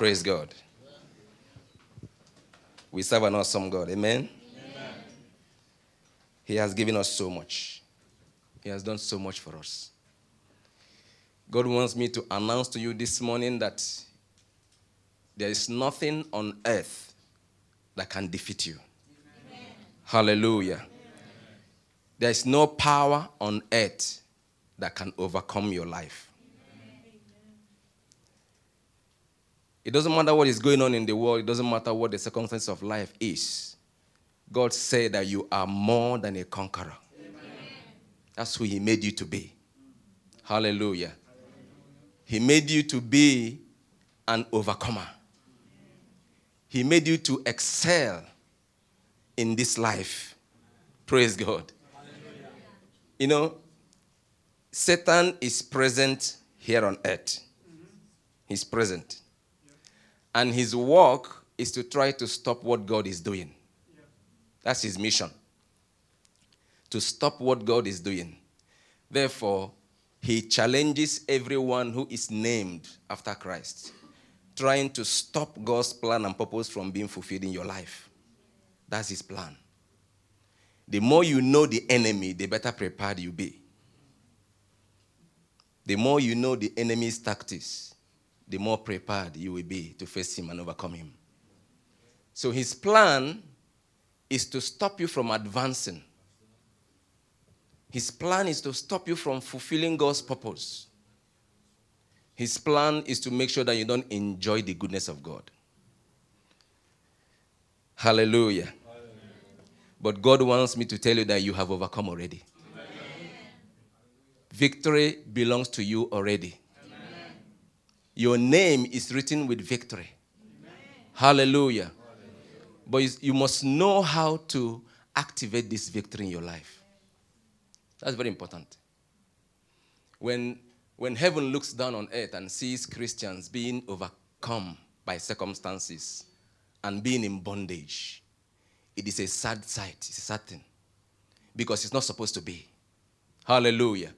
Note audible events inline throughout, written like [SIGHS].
Praise God. We serve an awesome God. Amen? Amen. He has given us so much. He has done so much for us. God wants me to announce to you this morning that there is nothing on earth that can defeat you. Amen. Hallelujah. Amen. There is no power on earth that can overcome your life. It doesn't matter what is going on in the world, it doesn't matter what the circumstance of life is. God said that you are more than a conqueror. Amen. That's who He made you to be. Hallelujah. He made you to be an overcomer. He made you to excel in this life. Praise God. You know, Satan is present here on earth. He's present. And his work is to try to stop what God is doing. That's his mission. To stop what God is doing. Therefore, he challenges everyone who is named after Christ, trying to stop God's plan and purpose from being fulfilled in your life. That's his plan. The more you know the enemy, the better prepared you be. The more you know the enemy's tactics, the more prepared you will be to face him and overcome him. So his plan is to stop you from advancing. His plan is to stop you from fulfilling God's purpose. His plan is to make sure that you don't enjoy the goodness of God. Hallelujah. Hallelujah. But God wants me to tell you that you have overcome already. Amen. Victory belongs to you already. Your name is written with victory. Hallelujah. Hallelujah. But you must know how to activate this victory in your life. That's very important. When, when heaven looks down on earth and sees Christians being overcome by circumstances and being in bondage, it is a sad sight. It's a sad thing. Because it's not supposed to be. Hallelujah.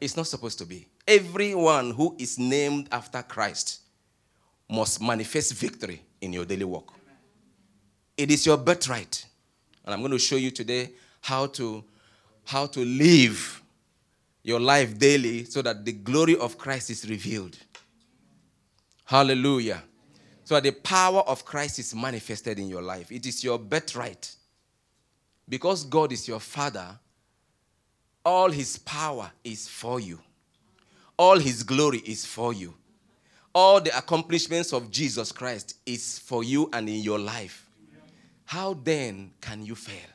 It's not supposed to be everyone who is named after Christ must manifest victory in your daily work. It is your birthright. And I'm going to show you today how to how to live your life daily so that the glory of Christ is revealed. Hallelujah. So that the power of Christ is manifested in your life. It is your birthright. Because God is your father, all his power is for you all his glory is for you. All the accomplishments of Jesus Christ is for you and in your life. How then can you fail?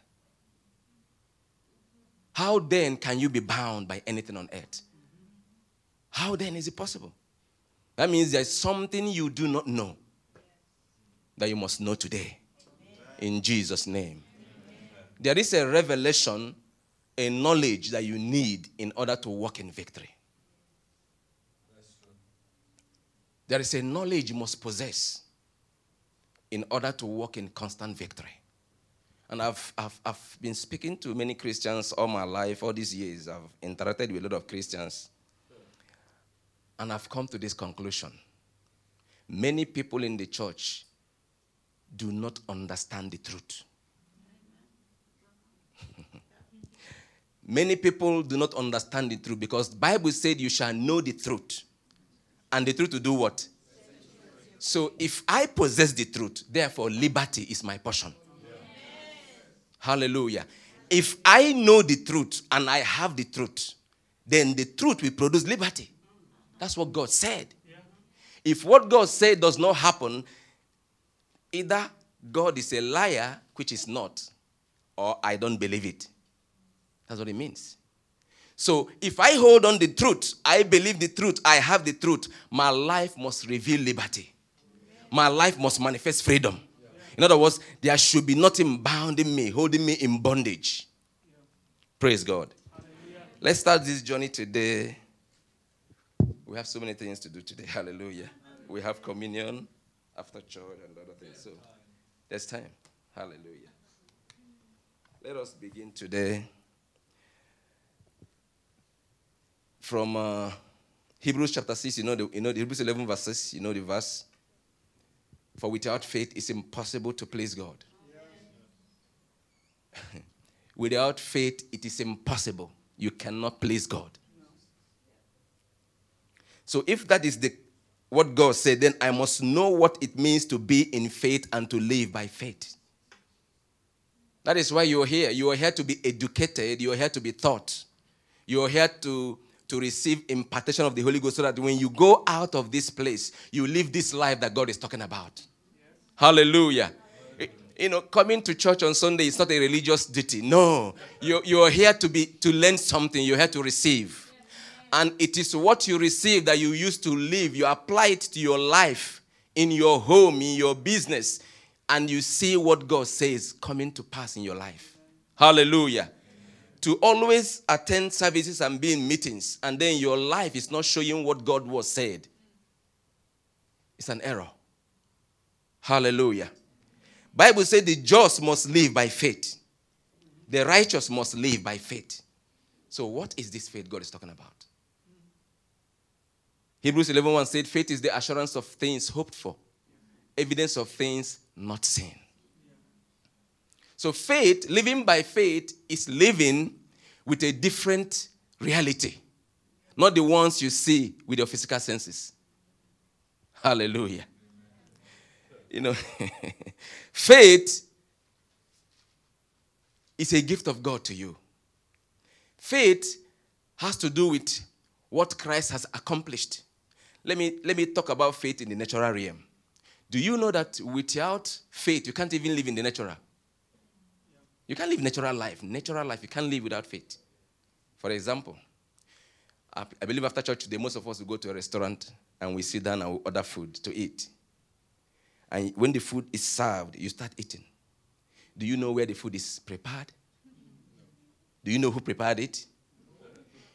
How then can you be bound by anything on earth? How then is it possible? That means there's something you do not know that you must know today. In Jesus' name. There is a revelation, a knowledge that you need in order to walk in victory. There is a knowledge you must possess in order to walk in constant victory. And I've, I've, I've been speaking to many Christians all my life, all these years. I've interacted with a lot of Christians. And I've come to this conclusion. Many people in the church do not understand the truth. [LAUGHS] Many people do not understand the truth because the Bible said you shall know the truth and the truth to do what? So if I possess the truth, therefore liberty is my portion. Hallelujah. If I know the truth and I have the truth, then the truth will produce liberty. That's what God said. If what God said does not happen, either God is a liar, which is not, or I don't believe it. That's what it means. So if I hold on the truth, I believe the truth, I have the truth, my life must reveal liberty. My life must manifest freedom. In other words, there should be nothing bounding me, holding me in bondage. Praise God. Let's start this journey today. We have so many things to do today. [LAUGHS] Hallelujah. We have communion after church and other things. So there's time. Hallelujah. Let us begin today. From uh, Hebrews chapter 6, you know, the, you know, the Hebrews 11 verses, you know the verse. For without faith, it's impossible to please God. [LAUGHS] without faith, it is impossible. You cannot please God. So if that is the what God said, then I must know what it means to be in faith and to live by faith. That is why you're here. You are here to be educated, you are here to be taught. You are here to, to receive impartation of the Holy Ghost so that when you go out of this place, you live this life that God is talking about. Yes. Hallelujah. Eh, you know, coming to church on Sunday is not a religious duty. No. You're, you're here to be to learn something, you're here to receive. And it is what you receive that you use to live. You apply it to your life, in your home, in your business, and you see what God says coming to pass in your life. Hallelujah. To always attend services and be in meetings, and then your life is not showing what God was said. It's an error. Hallelujah. Bible says the just must live by faith. The righteous must live by faith. So what is this faith God is talking about? Hebrews 11:1 said faith is the assurance of things hoped for, evidence of things not seen. So, faith, living by faith, is living with a different reality, not the ones you see with your physical senses. Hallelujah. You know, [LAUGHS] faith is a gift of God to you. Faith has to do with what Christ has accomplished. Let me, let me talk about faith in the natural realm. Do you know that without faith, you can't even live in the natural? You can't live natural life. Natural life, you can't live without faith. For example, I believe after church today, most of us will go to a restaurant and we sit down and we order food to eat. And when the food is served, you start eating. Do you know where the food is prepared? Do you know who prepared it?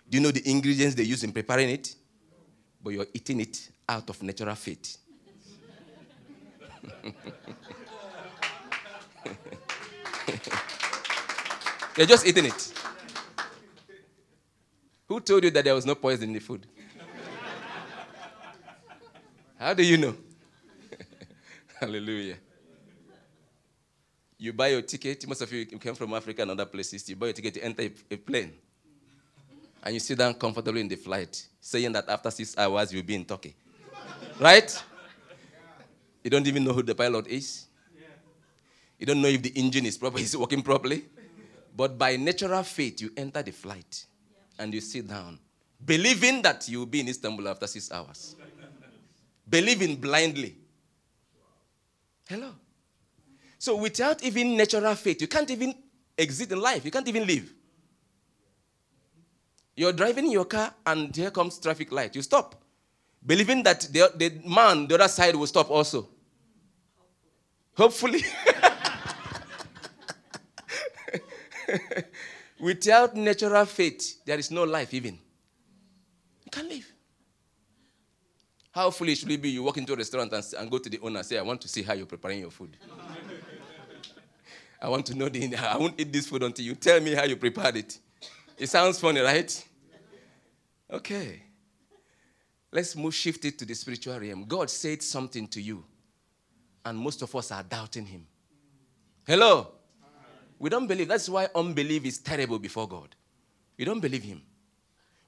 Do you know the ingredients they use in preparing it? But you're eating it out of natural faith. [LAUGHS] You're just eating it. Who told you that there was no poison in the food? How do you know? [LAUGHS] Hallelujah. You buy your ticket. Most of you came from Africa and other places. You buy your ticket to enter a, a plane. And you sit down comfortably in the flight, saying that after six hours you'll be in Turkey. Right? You don't even know who the pilot is. You don't know if the engine is proper, [LAUGHS] is working properly. But by natural faith, you enter the flight and you sit down, believing that you will be in Istanbul after six hours. believing blindly. Hello. So without even natural faith, you can't even exist in life. You can't even live. You're driving your car and here comes traffic light. You stop believing that the, the man, the other side, will stop also. Hopefully. [LAUGHS] [LAUGHS] Without natural faith, there is no life even. You can't live. How foolish will it be you walk into a restaurant and, and go to the owner and say, I want to see how you're preparing your food. [LAUGHS] I want to know the [LAUGHS] I won't eat this food until you tell me how you prepared it. It sounds funny, right? Okay. Let's move shift it to the spiritual realm. God said something to you, and most of us are doubting him. Hello? We don't believe. That's why unbelief is terrible before God. We don't believe him.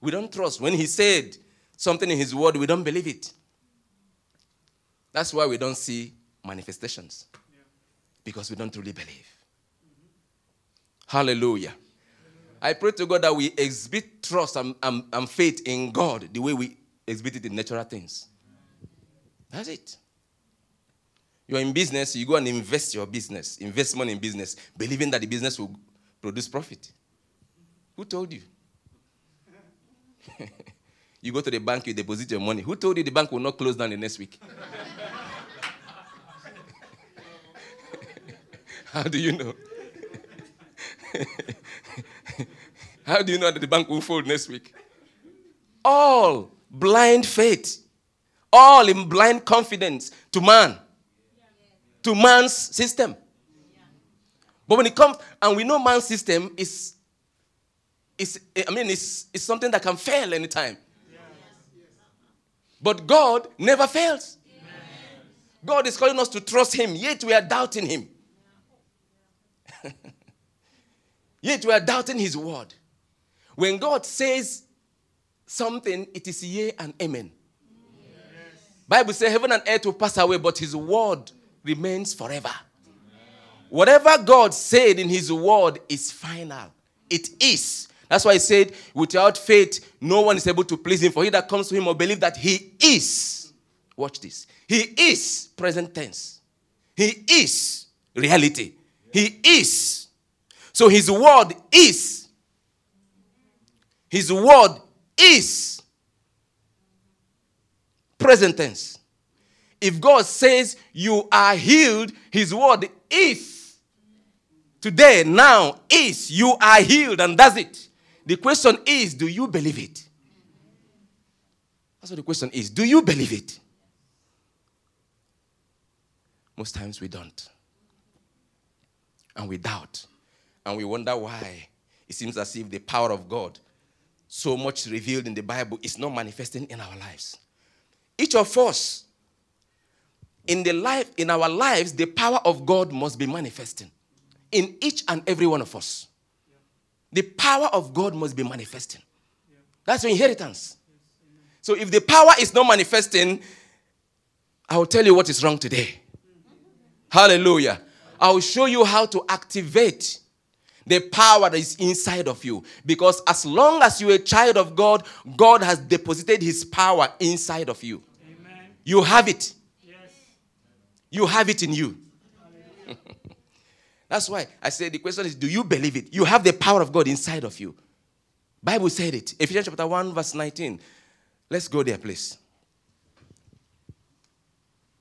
We don't trust. When he said something in his word, we don't believe it. That's why we don't see manifestations. Because we don't really believe. Hallelujah. I pray to God that we exhibit trust and, and, and faith in God the way we exhibit it in natural things. That's it. You're in business, you go and invest your business, invest money in business, believing that the business will produce profit. Who told you? [LAUGHS] you go to the bank, you deposit your money. Who told you the bank will not close down the next week? [LAUGHS] How do you know? [LAUGHS] How do you know that the bank will fold next week? All blind faith, all in blind confidence to man, to man's system. But when it comes, and we know man's system is, is I mean, it's, it's something that can fail anytime. But God never fails. God is calling us to trust Him, yet we are doubting Him. [LAUGHS] yet we are doubting His word. When God says something, it is yea and amen. Yes. Bible says heaven and earth will pass away, but His word remains forever. Whatever God said in His word is final. It is. That's why He said, without faith, no one is able to please Him. For he that comes to Him will believe that He is. Watch this. He is present tense. He is reality. He is. So His word is. His word is present tense. If God says you are healed, His word is. Today, now, is. You are healed, and that's it. The question is do you believe it? That's what the question is. Do you believe it? Most times we don't. And we doubt. And we wonder why it seems as if the power of God, so much revealed in the Bible, is not manifesting in our lives. Each of us in the life in our lives the power of god must be manifesting in each and every one of us. The power of god must be manifesting. That's your inheritance. So if the power is not manifesting i will tell you what is wrong today. Hallelujah. I will show you how to activate the power that is inside of you. Because as long as you're a child of god god has deposited his power inside of you. Amen. you have it you have it in you. [LAUGHS] That's why I say the question is do you believe it? You have the power of God inside of you. Bible said it. Ephesians chapter 1 verse 19. Let's go there please.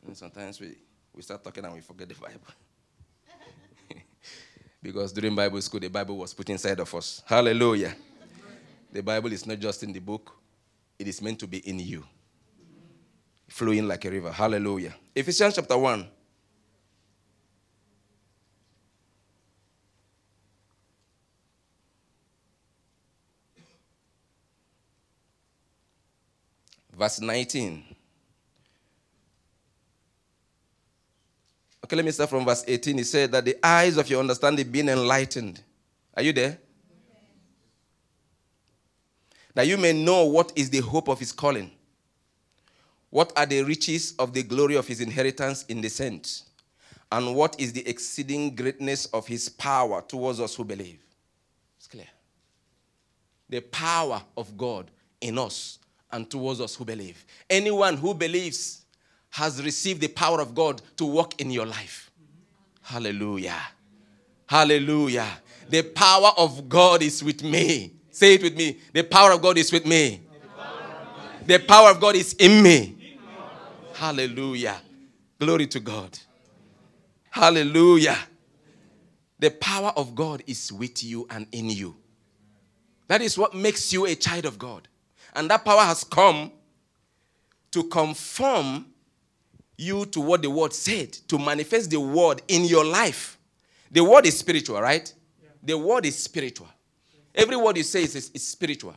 And sometimes we, we start talking and we forget the Bible. [LAUGHS] because during Bible school, the Bible was put inside of us. Hallelujah. The Bible is not just in the book, it is meant to be in you flowing like a river. Hallelujah. Ephesians chapter 1. Verse 19. Okay, let me start from verse 18. He said that the eyes of your understanding being enlightened. Are you there? That you may know what is the hope of his calling what are the riches of the glory of his inheritance in the saints? And what is the exceeding greatness of his power towards us who believe? It's clear. The power of God in us and towards us who believe. Anyone who believes has received the power of God to work in your life. Hallelujah. Hallelujah. The power of God is with me. Say it with me. The power of God is with me. The power of God is in me. Hallelujah. Glory to God. Hallelujah. The power of God is with you and in you. That is what makes you a child of God. And that power has come to conform you to what the word said, to manifest the word in your life. The word is spiritual, right? Yeah. The word is spiritual. Every word you say is, is, is spiritual.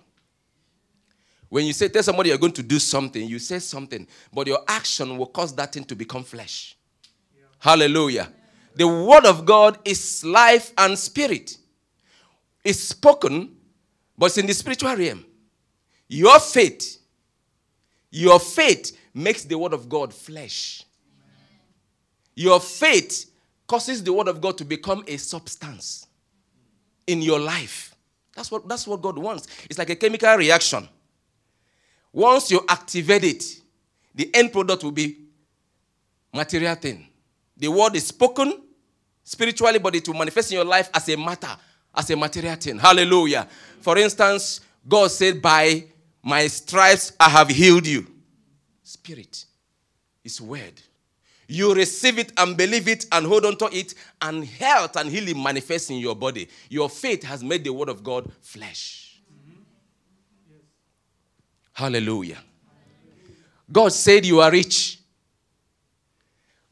When you say, tell somebody you're going to do something, you say something, but your action will cause that thing to become flesh. Yeah. Hallelujah. The word of God is life and spirit. It's spoken, but it's in the spiritual realm. Your faith, your faith makes the word of God flesh. Your faith causes the word of God to become a substance in your life. That's what, that's what God wants. It's like a chemical reaction. Once you activate it, the end product will be material thing. The word is spoken spiritually, but it will manifest in your life as a matter, as a material thing. Hallelujah. For instance, God said, By my stripes I have healed you. Spirit is word. You receive it and believe it and hold on to it, and health and healing manifests in your body. Your faith has made the word of God flesh. Hallelujah. God said you are rich.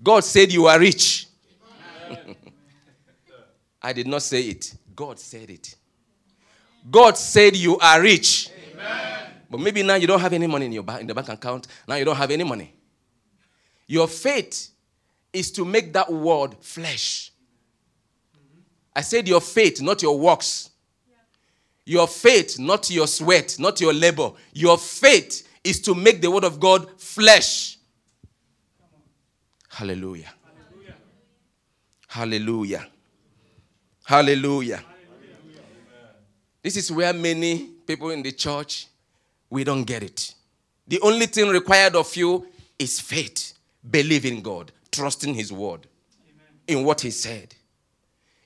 God said you are rich. [LAUGHS] I did not say it. God said it. God said you are rich. Amen. But maybe now you don't have any money in your bank, in the bank account. Now you don't have any money. Your faith is to make that word flesh. I said your faith, not your works. Your faith, not your sweat, not your labor. Your faith is to make the word of God flesh. Hallelujah. Hallelujah. Hallelujah. This is where many people in the church we don't get it. The only thing required of you is faith, believe in God, trusting his word Amen. in what he said.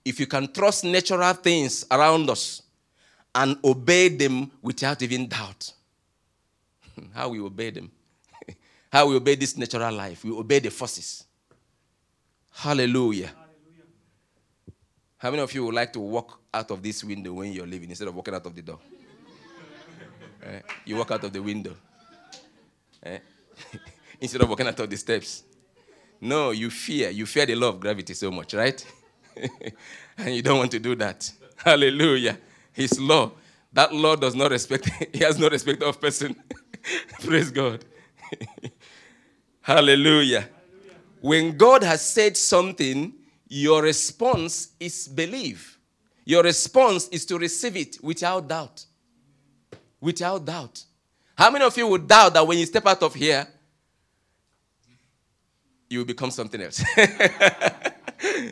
If you can trust natural things around us and obey them without even doubt, [LAUGHS] how we obey them? [LAUGHS] how we obey this natural life? We obey the forces. Hallelujah. How many of you would like to walk out of this window when you're leaving instead of walking out of the door? [LAUGHS] eh? You walk out of the window eh? instead of walking out of the steps. No, you fear. You fear the law of gravity so much, right? and you don't want to do that. Hallelujah. His law. That law does not respect, [LAUGHS] he has no respect of person. [LAUGHS] Praise God. [LAUGHS] Hallelujah. When God has said something, your response is believe. Your response is to receive it without doubt. Without doubt. How many of you would doubt that when you step out of here, you will become something else?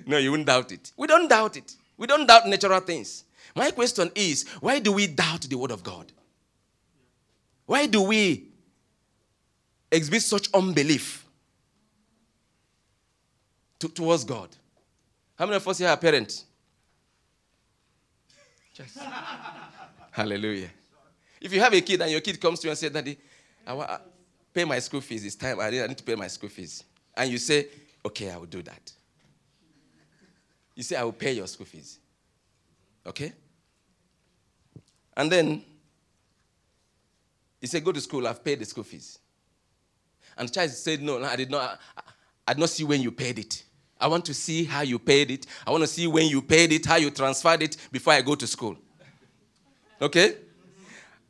no, you wouldn't doubt it. We don't doubt it. We don't doubt natural things. My question is why do we doubt the word of God? Why do we exhibit such unbelief to, towards God? How many of us here are parents? Just. [LAUGHS] Hallelujah. If you have a kid and your kid comes to you and says, Daddy, I want to pay my school fees. It's time. I need to pay my school fees. And you say, Okay, I will do that. You say, I will pay your school fees. Okay? And then he said, Go to school, I've paid the school fees. And the child said, No, no I did not. I, I did not see when you paid it. I want to see how you paid it. I want to see when you paid it, how you transferred it before I go to school. Okay?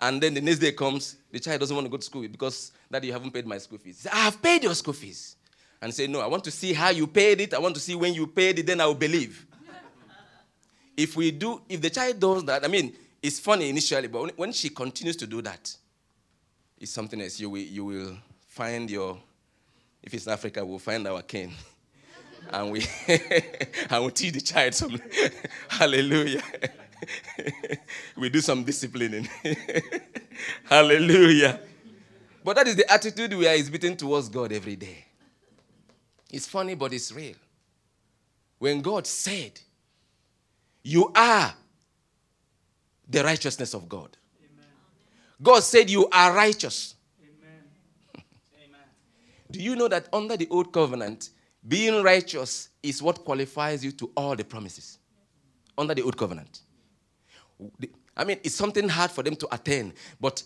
And then the next day comes, the child doesn't want to go to school because that you haven't paid my school fees. I have paid your school fees. And say, No, I want to see how you paid it. I want to see when you paid it, then I will believe. if we do, if the child does that, I mean, it's funny initially, but when she continues to do that, it's something else. You will, you will find your, if it's Africa, we'll find our king [LAUGHS] and we [LAUGHS] and we teach the child some [LAUGHS] hallelujah. we do some disciplining. hallelujah. But that is the attitude we are exhibiting towards God every day. It's funny, but it's real. When God said, You are the righteousness of God. Amen. God said, You are righteous. Amen. Do you know that under the old covenant, being righteous is what qualifies you to all the promises under the old covenant. I mean, it's something hard for them to attain, but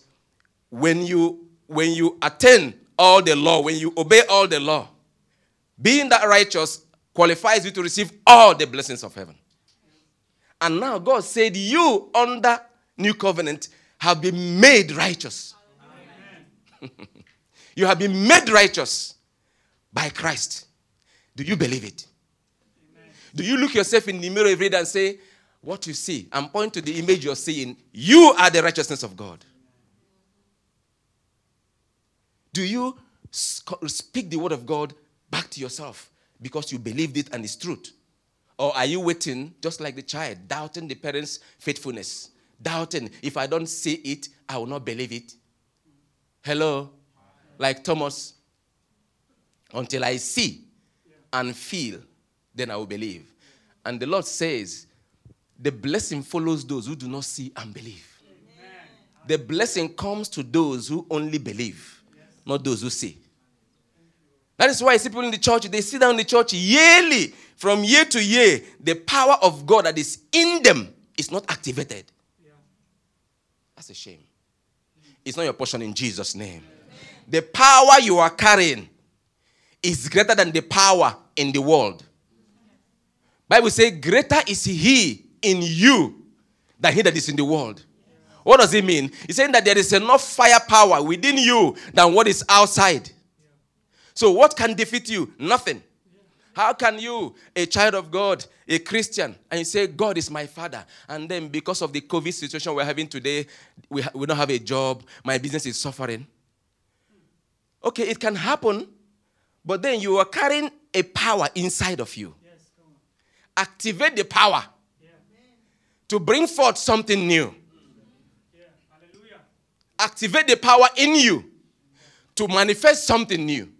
when you when you attain all the law, when you obey all the law, being that righteous qualifies you to receive all the blessings of heaven. And now God said, You under new covenant have been made righteous. [LAUGHS] you have been made righteous by Christ. Do you believe it? Amen. Do you look yourself in the mirror every day and say, What you see, and point to the image you're seeing, you are the righteousness of God? Do you speak the word of God back to yourself because you believed it and it's truth? Or are you waiting, just like the child, doubting the parents' faithfulness? Doubting, if I don't see it, I will not believe it. Hello? Like Thomas, until I see, and feel, then I will believe. And the Lord says, the blessing follows those who do not see and believe. Amen. The blessing comes to those who only believe, yes. not those who see. That is why I see people in the church, they sit down in the church yearly, from year to year, the power of God that is in them is not activated. Yeah. That's a shame. It's not your portion in Jesus' name. The power you are carrying is greater than the power in the world. Bible says, greater is he in you than he that is in the world. What does it mean? He's saying that there is enough firepower within you than what is outside. So, what can defeat you? Nothing. How can you, a child of God, a Christian, and you say, God is my father, and then because of the COVID situation we're having today, we, ha- we don't have a job, my business is suffering? Okay, it can happen, but then you are carrying a power inside of you. Activate the power to bring forth something new. Activate the power in you to manifest something new.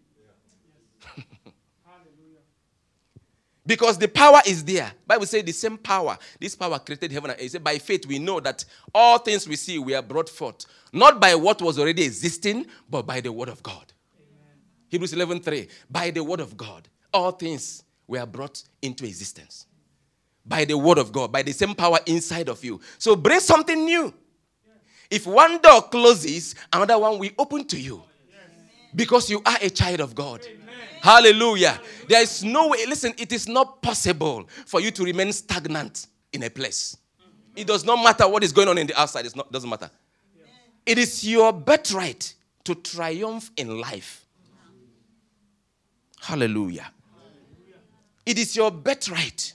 Because the power is there. Bible says the same power. This power created heaven and earth. Said, by faith we know that all things we see we are brought forth, not by what was already existing, but by the word of God. Amen. Hebrews 11:3. By the word of God, all things were brought into existence. By the word of God, by the same power inside of you. So bring something new. If one door closes, another one will open to you. Because you are a child of God. Hallelujah. There is no way, listen, it is not possible for you to remain stagnant in a place. It does not matter what is going on in the outside, it's not, it doesn't matter. It is your birthright to triumph in life. Hallelujah. It is your birthright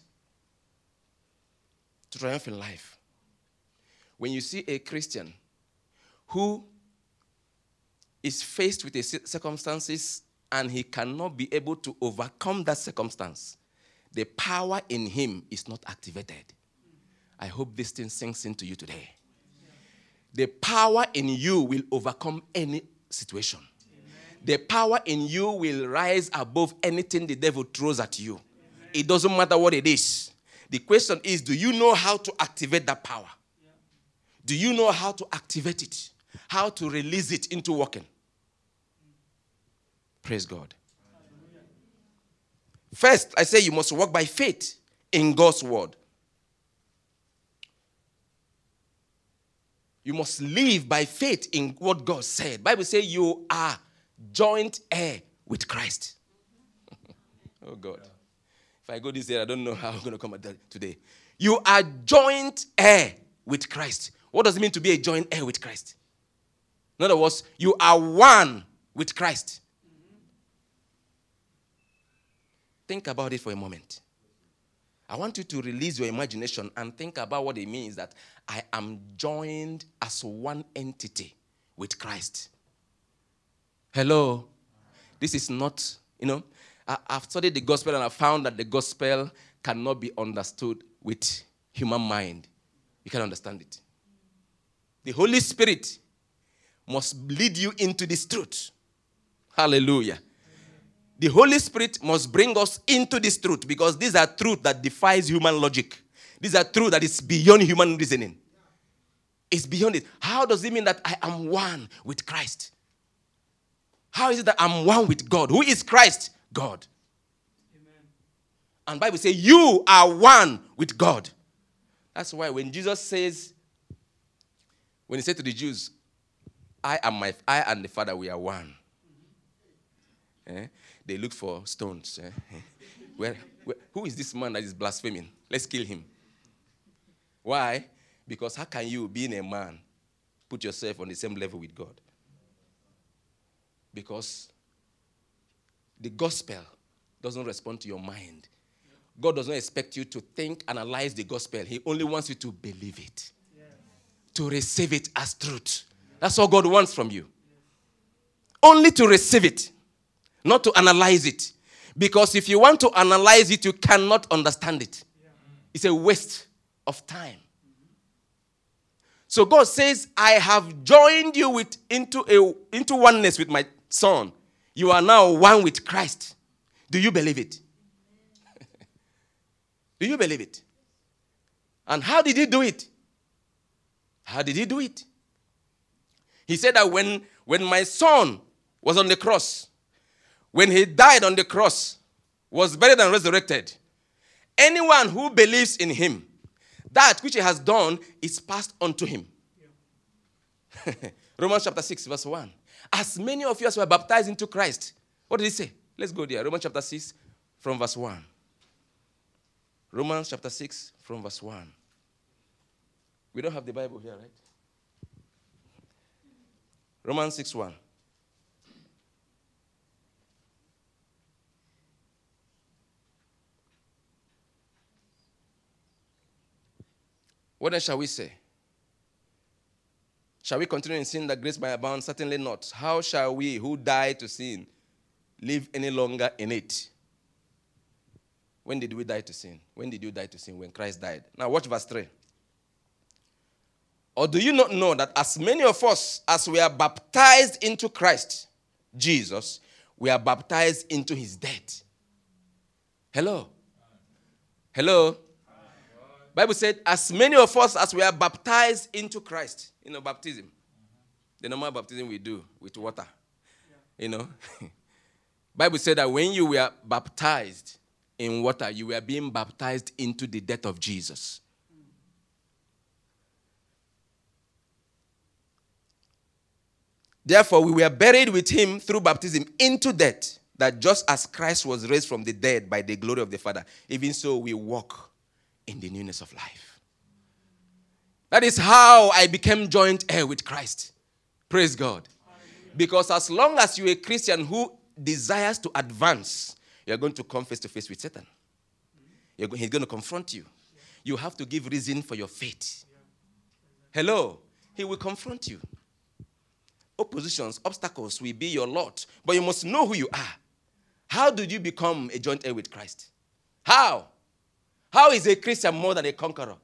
to triumph in life. When you see a Christian who is faced with a circumstances and he cannot be able to overcome that circumstance, the power in him is not activated. I hope this thing sinks into you today. The power in you will overcome any situation. The power in you will rise above anything the devil throws at you. It doesn't matter what it is. The question is do you know how to activate that power? Do you know how to activate it? how to release it into working. Praise God. First, I say you must walk by faith in God's word. You must live by faith in what God said. Bible says you are joint heir with Christ. [LAUGHS] oh God. If I go this way, I don't know how I'm going to come at that today. You are joint heir with Christ. What does it mean to be a joint heir with Christ? In other words, you are one with Christ. Think about it for a moment. I want you to release your imagination and think about what it means that I am joined as one entity with Christ. Hello. This is not, you know, I, have studied the gospel and I found that the gospel cannot be understood with human mind. You can understand it. The Holy Spirit must lead you into this truth. Hallelujah. The Holy Spirit must bring us into this truth because these are truth that defies human logic. These are truth that is beyond human reasoning. It's beyond it. How does it mean that I am one with Christ? How is it that I'm one with God? Who is Christ? God. Amen. And Bible says you are one with God. That's why when Jesus says, when he said to the Jews, I and my I and the Father we are one. Eh? They look for stones. Eh? [LAUGHS] where, where, who is this man that is blaspheming? Let's kill him. Why? Because how can you, being a man, put yourself on the same level with God? Because the gospel doesn't respond to your mind. God does not expect you to think, analyze the gospel. He only wants you to believe it, to receive it as truth. That's all God wants from you. Only to receive it, not to analyze it. Because if you want to analyze it, you cannot understand it. It's a waste of time. So God says, I have joined you with, into, a, into oneness with my son. You are now one with Christ. Do you believe it? [LAUGHS] do you believe it? And how did he do it? How did he do it? He said that when, when my son was on the cross, when he died on the cross, was buried and resurrected, anyone who believes in him, that which he has done is passed on to him. Yeah. [LAUGHS] Romans chapter 6, verse 1. As many of you as were baptized into Christ, what did he say? Let's go there. Romans chapter 6, from verse 1. Romans chapter 6, from verse 1. We don't have the Bible here, right? Romans 6 1. What then shall we say? Shall we continue in sin that grace may abound? Certainly not. How shall we who die to sin live any longer in it? When did we die to sin? When did you die to sin? When Christ died. Now, watch verse 3. Or do you not know that as many of us as we are baptized into Christ Jesus, we are baptized into his death? Hello? Hello? Bible said, as many of us as we are baptized into Christ, you know, baptism, the normal baptism we do with water, you know. [LAUGHS] Bible said that when you were baptized in water, you were being baptized into the death of Jesus. Therefore, we were buried with him through baptism into death, that just as Christ was raised from the dead by the glory of the Father, even so we walk in the newness of life. That is how I became joint heir with Christ. Praise God. Because as long as you're a Christian who desires to advance, you're going to come face to face with Satan. He's going to confront you. You have to give reason for your faith. Hello. He will confront you. Oppositions, obstacles will be your lot, but you must know who you are. How did you become a joint heir with Christ? How? How is a Christian more than a conqueror?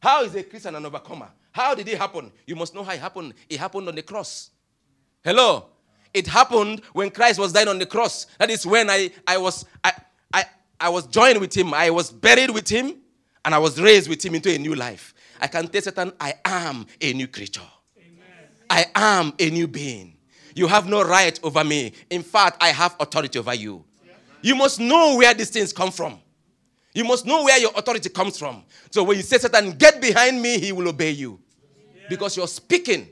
How is a Christian an overcomer? How did it happen? You must know how it happened. It happened on the cross. Hello? It happened when Christ was dying on the cross. That is when I, I was I, I, I was joined with him. I was buried with him and I was raised with him into a new life. I can tell Satan, I am a new creature. Amen. I am a new being. You have no right over me. In fact, I have authority over you. You must know where these things come from. You must know where your authority comes from. So when you say, Satan, get behind me, he will obey you. Because you're speaking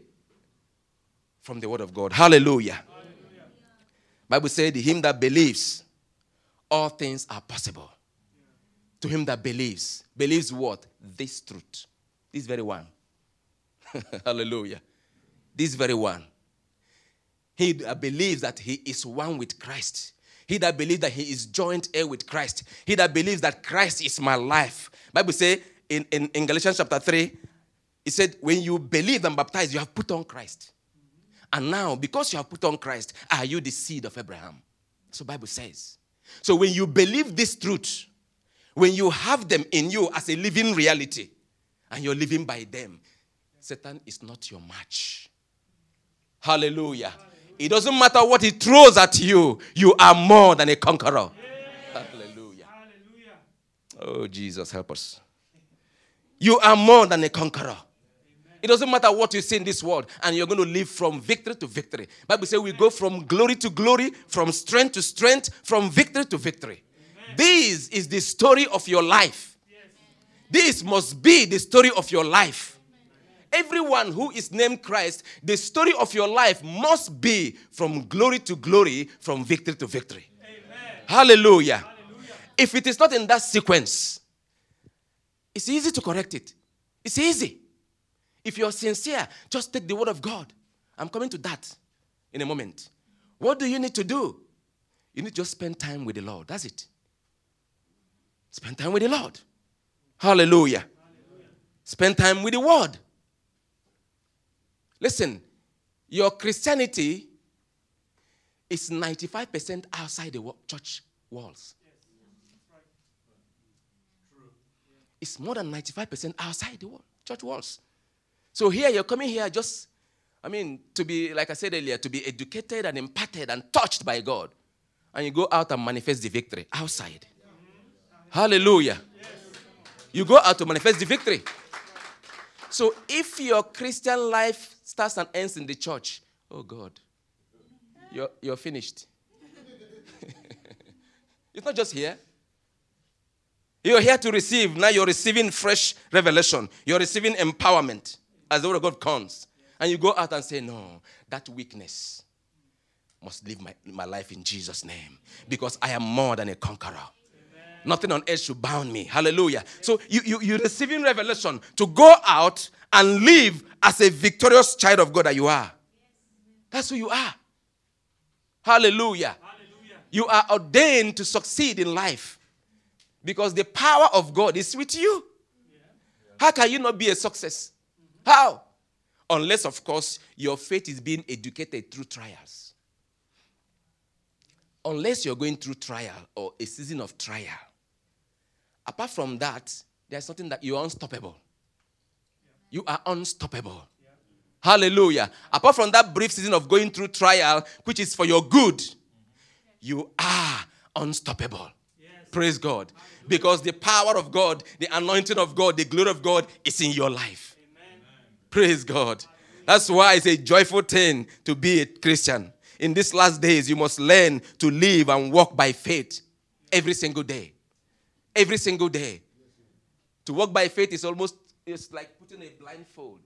from the word of God. Hallelujah. Hallelujah. Bible said, him that believes, all things are possible. To him that believes. Believes what? This truth. This very one. [LAUGHS] Hallelujah. This very one. He believes that he is one with Christ. He that believes that he is joint heir with Christ. He that believes that Christ is my life. Bible say in, in, in Galatians chapter 3, it said, when you believe and baptize, you have put on Christ. And now, because you have put on Christ, are you the seed of Abraham? So Bible says. So when you believe this truth, when you have them in you as a living reality, and you're living by them, Satan is not your match. Hallelujah. It doesn't matter what he throws at you, you are more than a conqueror. Hallelujah. Oh, Jesus, help us. You are more than a conqueror. It doesn't matter what you see in this world, and you're going to live from victory to victory. Bible says we go from glory to glory, from strength to strength, from victory to victory. Amen. This is the story of your life. Yes. This must be the story of your life. Everyone who is named Christ, the story of your life must be from glory to glory, from victory to victory. Hallelujah. Hallelujah. If it is not in that sequence, it's easy to correct it. It's easy. If you're sincere, just take the word of God. I'm coming to that in a moment. What do you need to do? You need to just spend time with the Lord. That's it. Spend time with the Lord. Hallelujah. Hallelujah. Spend time with the word. Listen, your Christianity is 95% outside the church walls. It's more than 95% outside the church walls. So here you're coming here just, I mean, to be, like I said earlier, to be educated and imparted and touched by God. And you go out and manifest the victory outside. Hallelujah. You go out to manifest the victory. So if your Christian life starts and ends in the church, oh God, you're, you're finished. [LAUGHS] it's not just here. You're here to receive. Now you're receiving fresh revelation. You're receiving empowerment as the word of God comes. And you go out and say, No, that weakness must live my, my life in Jesus' name because I am more than a conqueror. Amen. Nothing on earth should bound me. Hallelujah. So you, you, you're receiving revelation to go out and live as a victorious child of God that you are. That's who you are. Hallelujah. Hallelujah. You are ordained to succeed in life because the power of God is with you. How can you not be a success? How? Unless, of course, your faith is being educated through trials. Unless you're going through trial or a season of trial. Apart from that, there's something that you're unstoppable. You are unstoppable. Hallelujah. Apart from that brief season of going through trial, which is for your good, you are unstoppable. Yes. Praise God. Hallelujah. Because the power of God, the anointing of God, the glory of God is in your life. Amen. Praise God. Hallelujah. That's why it's a joyful thing to be a Christian. In these last days, you must learn to live and walk by faith every single day. Every single day. To walk by faith is almost it's like putting a blindfold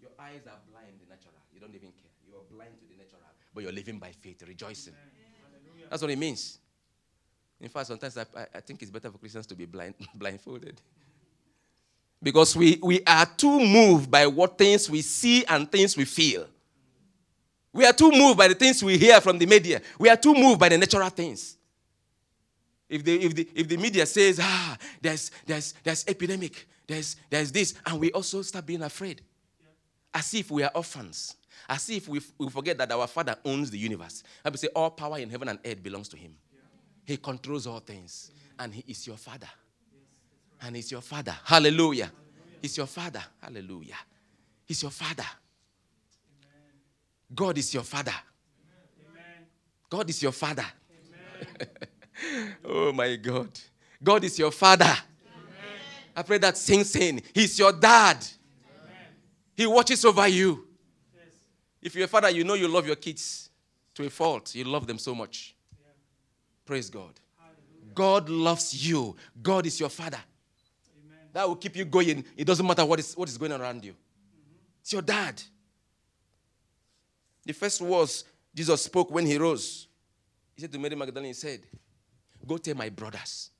Your eyes are blind, the natural. You don't even care. You are blind to the natural, but you're living by faith, rejoicing. Amen. That's what it means. In fact, sometimes I, I think it's better for Christians to be blind, [LAUGHS] blindfolded. Because we, we are too moved by what things we see and things we feel. We are too moved by the things we hear from the media. We are too moved by the natural things. If the, if the, if the media says, ah, there's, there's, there's epidemic, there's, there's this, and we also start being afraid as if we are orphans, as if we, we forget that our Father owns the universe. I would say all power in heaven and earth belongs to Him. Yeah. He controls all things, and He is your Father. Yes, right. And He's your Father. Hallelujah. Hallelujah. He's your Father. Hallelujah. He's your Father. Amen. God is your Father. Amen. God is your Father. [LAUGHS] oh my God. God is your Father. Amen. I pray that sing sing. He's your dad. He watches over you. Yes. If you're a father, you know you love your kids to a fault. You love them so much. Yeah. Praise God. Hallelujah. God loves you. God is your father. Amen. That will keep you going. It doesn't matter what is, what is going on around you. Mm-hmm. It's your dad. The first words Jesus spoke when he rose, he said to Mary Magdalene, he said, Go tell my brothers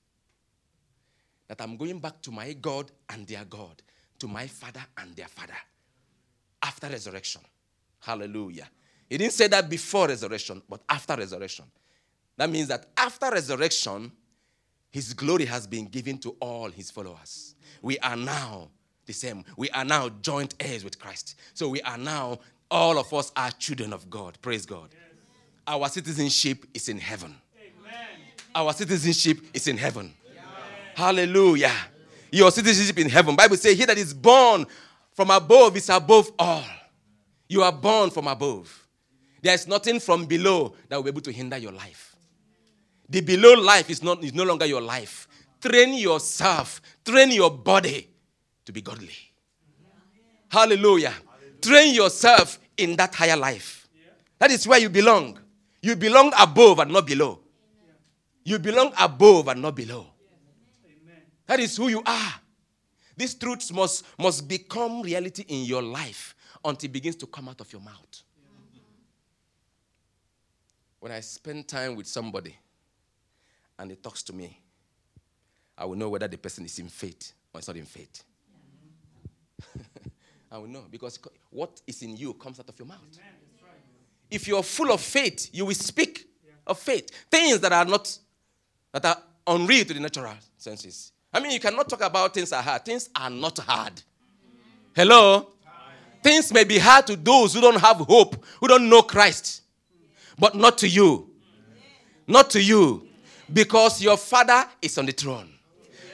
that I'm going back to my God and their God, to my father and their father after resurrection. Hallelujah. He didn't say that before resurrection, but after resurrection. That means that after resurrection, his glory has been given to all his followers. We are now the same. We are now joint heirs with Christ. So we are now, all of us are children of God. Praise God. Yes. Our citizenship is in heaven. Amen. Our citizenship is in heaven. Hallelujah. Your citizenship in heaven. Bible says, He that is born from above is above all. You are born from above. There's nothing from below that will be able to hinder your life. The below life is, not, is no longer your life. Train yourself, train your body to be godly. Hallelujah. Train yourself in that higher life. That is where you belong. You belong above and not below. You belong above and not below. That is who you are. These truths must, must become reality in your life until it begins to come out of your mouth. When I spend time with somebody and he talks to me, I will know whether the person is in faith or it's not in faith. [LAUGHS] I will know because what is in you comes out of your mouth. If you're full of faith, you will speak of faith. Things that are not that are unreal to the natural senses. I mean, you cannot talk about things are hard. Things are not hard. Hello? Things may be hard to those who don't have hope, who don't know Christ, but not to you. Not to you. Because your father is on the throne.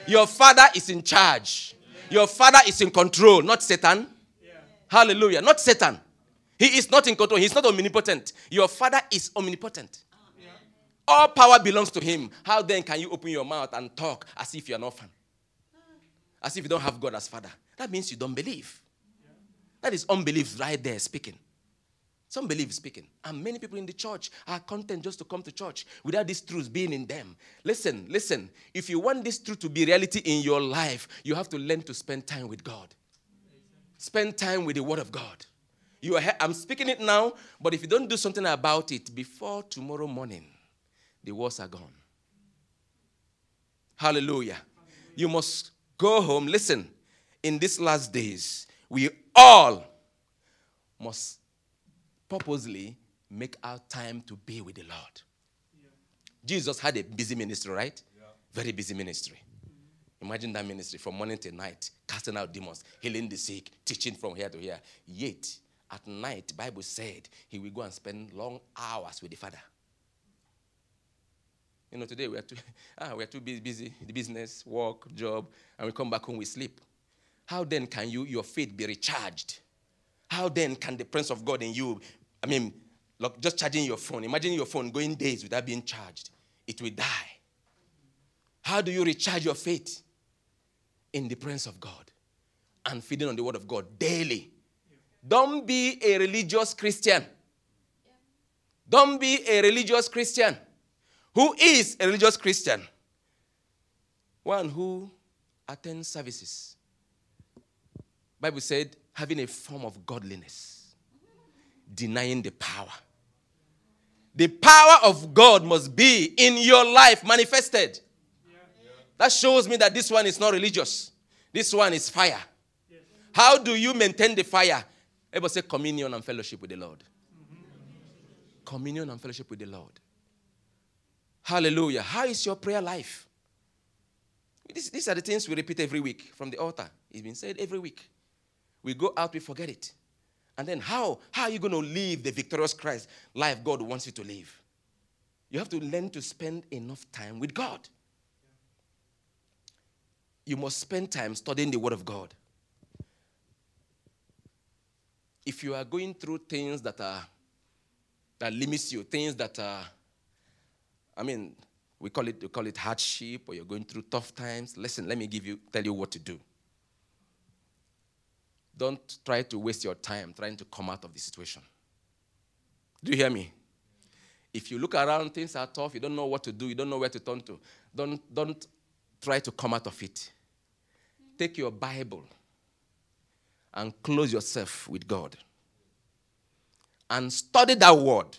Your father is in charge. Your father is in control, not Satan. Hallelujah. Not Satan. He is not in control. He's not omnipotent. Your father is omnipotent. All power belongs to him. How then can you open your mouth and talk as if you're an orphan? As if you don't have God as father. That means you don't believe. That is unbelief right there speaking. Some believe speaking. And many people in the church are content just to come to church without these truths being in them. Listen, listen. If you want this truth to be reality in your life, you have to learn to spend time with God. Spend time with the Word of God. You are, I'm speaking it now, but if you don't do something about it before tomorrow morning, the wars are gone. Hallelujah. You must go home. Listen, in these last days, we all must purposely make our time to be with the Lord. Yeah. Jesus had a busy ministry, right? Yeah. Very busy ministry. Mm-hmm. Imagine that ministry from morning to night, casting out demons, healing the sick, teaching from here to here. Yet, at night, Bible said he will go and spend long hours with the Father. You know, today we are too, [LAUGHS] ah, we are too busy, busy, the business, work, job, and we come back home, we sleep. How then can you, your faith be recharged? How then can the presence of God in you, I mean, look, just charging your phone, imagine your phone going days without being charged, it will die. How do you recharge your faith? In the presence of God and feeding on the word of God daily. Don't be a religious Christian. Don't be a religious Christian. Who is a religious Christian? One who attends services. Bible said having a form of godliness, denying the power. The power of God must be in your life manifested. That shows me that this one is not religious. This one is fire. How do you maintain the fire? Everybody say communion and fellowship with the Lord. Communion and fellowship with the Lord. Hallelujah. How is your prayer life? This, these are the things we repeat every week from the altar. It's been said every week. We go out, we forget it. And then how? How are you going to live the victorious Christ life God wants you to live? You have to learn to spend enough time with God. You must spend time studying the Word of God. If you are going through things that are that limits you, things that are I mean, we call it we call it hardship or you're going through tough times. Listen, let me give you tell you what to do. Don't try to waste your time trying to come out of the situation. Do you hear me? If you look around, things are tough, you don't know what to do, you don't know where to turn to. Don't, don't try to come out of it. Take your Bible and close yourself with God and study that word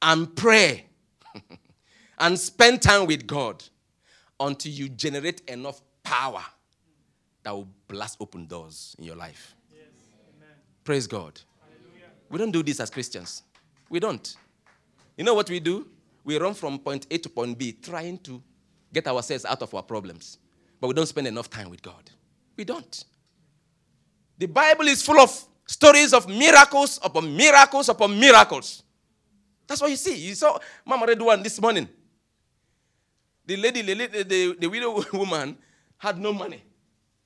and pray [LAUGHS] and spend time with God until you generate enough power that will blast open doors in your life. Yes. Praise God. Hallelujah. We don't do this as Christians. We don't. You know what we do? We run from point A to point B trying to get ourselves out of our problems, but we don't spend enough time with God. We don't. The Bible is full of stories of miracles upon miracles upon miracles. That's what you see. You saw Mama read one this morning. The lady, the, the, the widow [LAUGHS] woman had no money.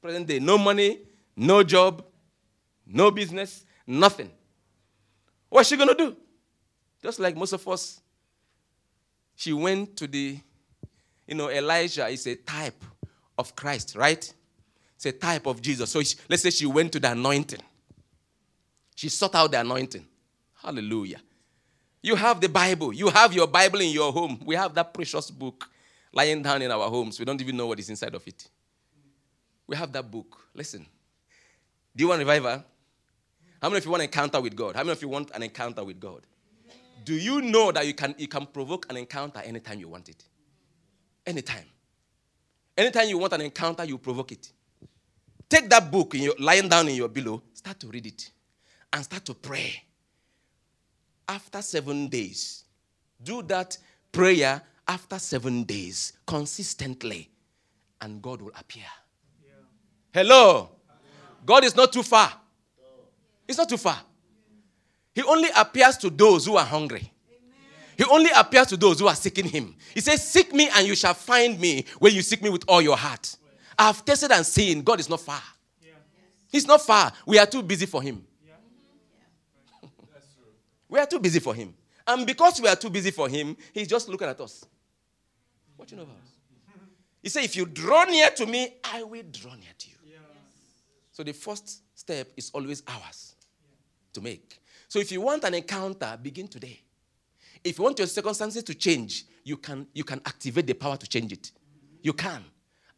Present day, no money, no job, no business, nothing. What's she going to do? Just like most of us, she went to the, you know, Elijah is a type of Christ, right? It's a type of Jesus. So she, let's say she went to the anointing. She sought out the anointing. Hallelujah. You have the Bible. You have your Bible in your home. We have that precious book lying down in our homes. We don't even know what is inside of it. We have that book. Listen. Do you want revival? How many of you want an encounter with God? How many of you want an encounter with God? Do you know that you can, you can provoke an encounter anytime you want it? Anytime. Anytime you want an encounter, you provoke it. Take that book in your, lying down in your pillow, start to read it, and start to pray after seven days. Do that prayer after seven days consistently, and God will appear. Yeah. Hello? God is not too far. It's not too far. He only appears to those who are hungry. He only appears to those who are seeking him. He says, Seek me and you shall find me when you seek me with all your heart. I have tested and seen God is not far. He's not far. We are too busy for him. We are too busy for him. And because we are too busy for him, he's just looking at us. Watching over us. He said, If you draw near to me, I will draw near to you. So the first step is always ours to make. So if you want an encounter, begin today. If you want your circumstances to change, you can, you can activate the power to change it. You can.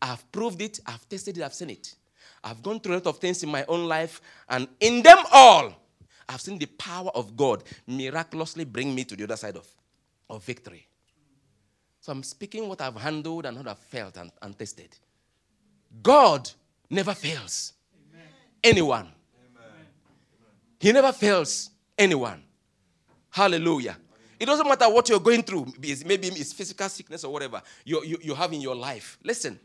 I've proved it, I've tested it, I've seen it. I've gone through a lot of things in my own life, and in them all, I've seen the power of God miraculously bring me to the other side of, of victory. So I'm speaking what I've handled and what I've felt and, and tested. God never fails Amen. anyone. Amen. He never fails anyone. Hallelujah. It doesn't matter what you're going through, maybe it's physical sickness or whatever you, you, you have in your life. Listen,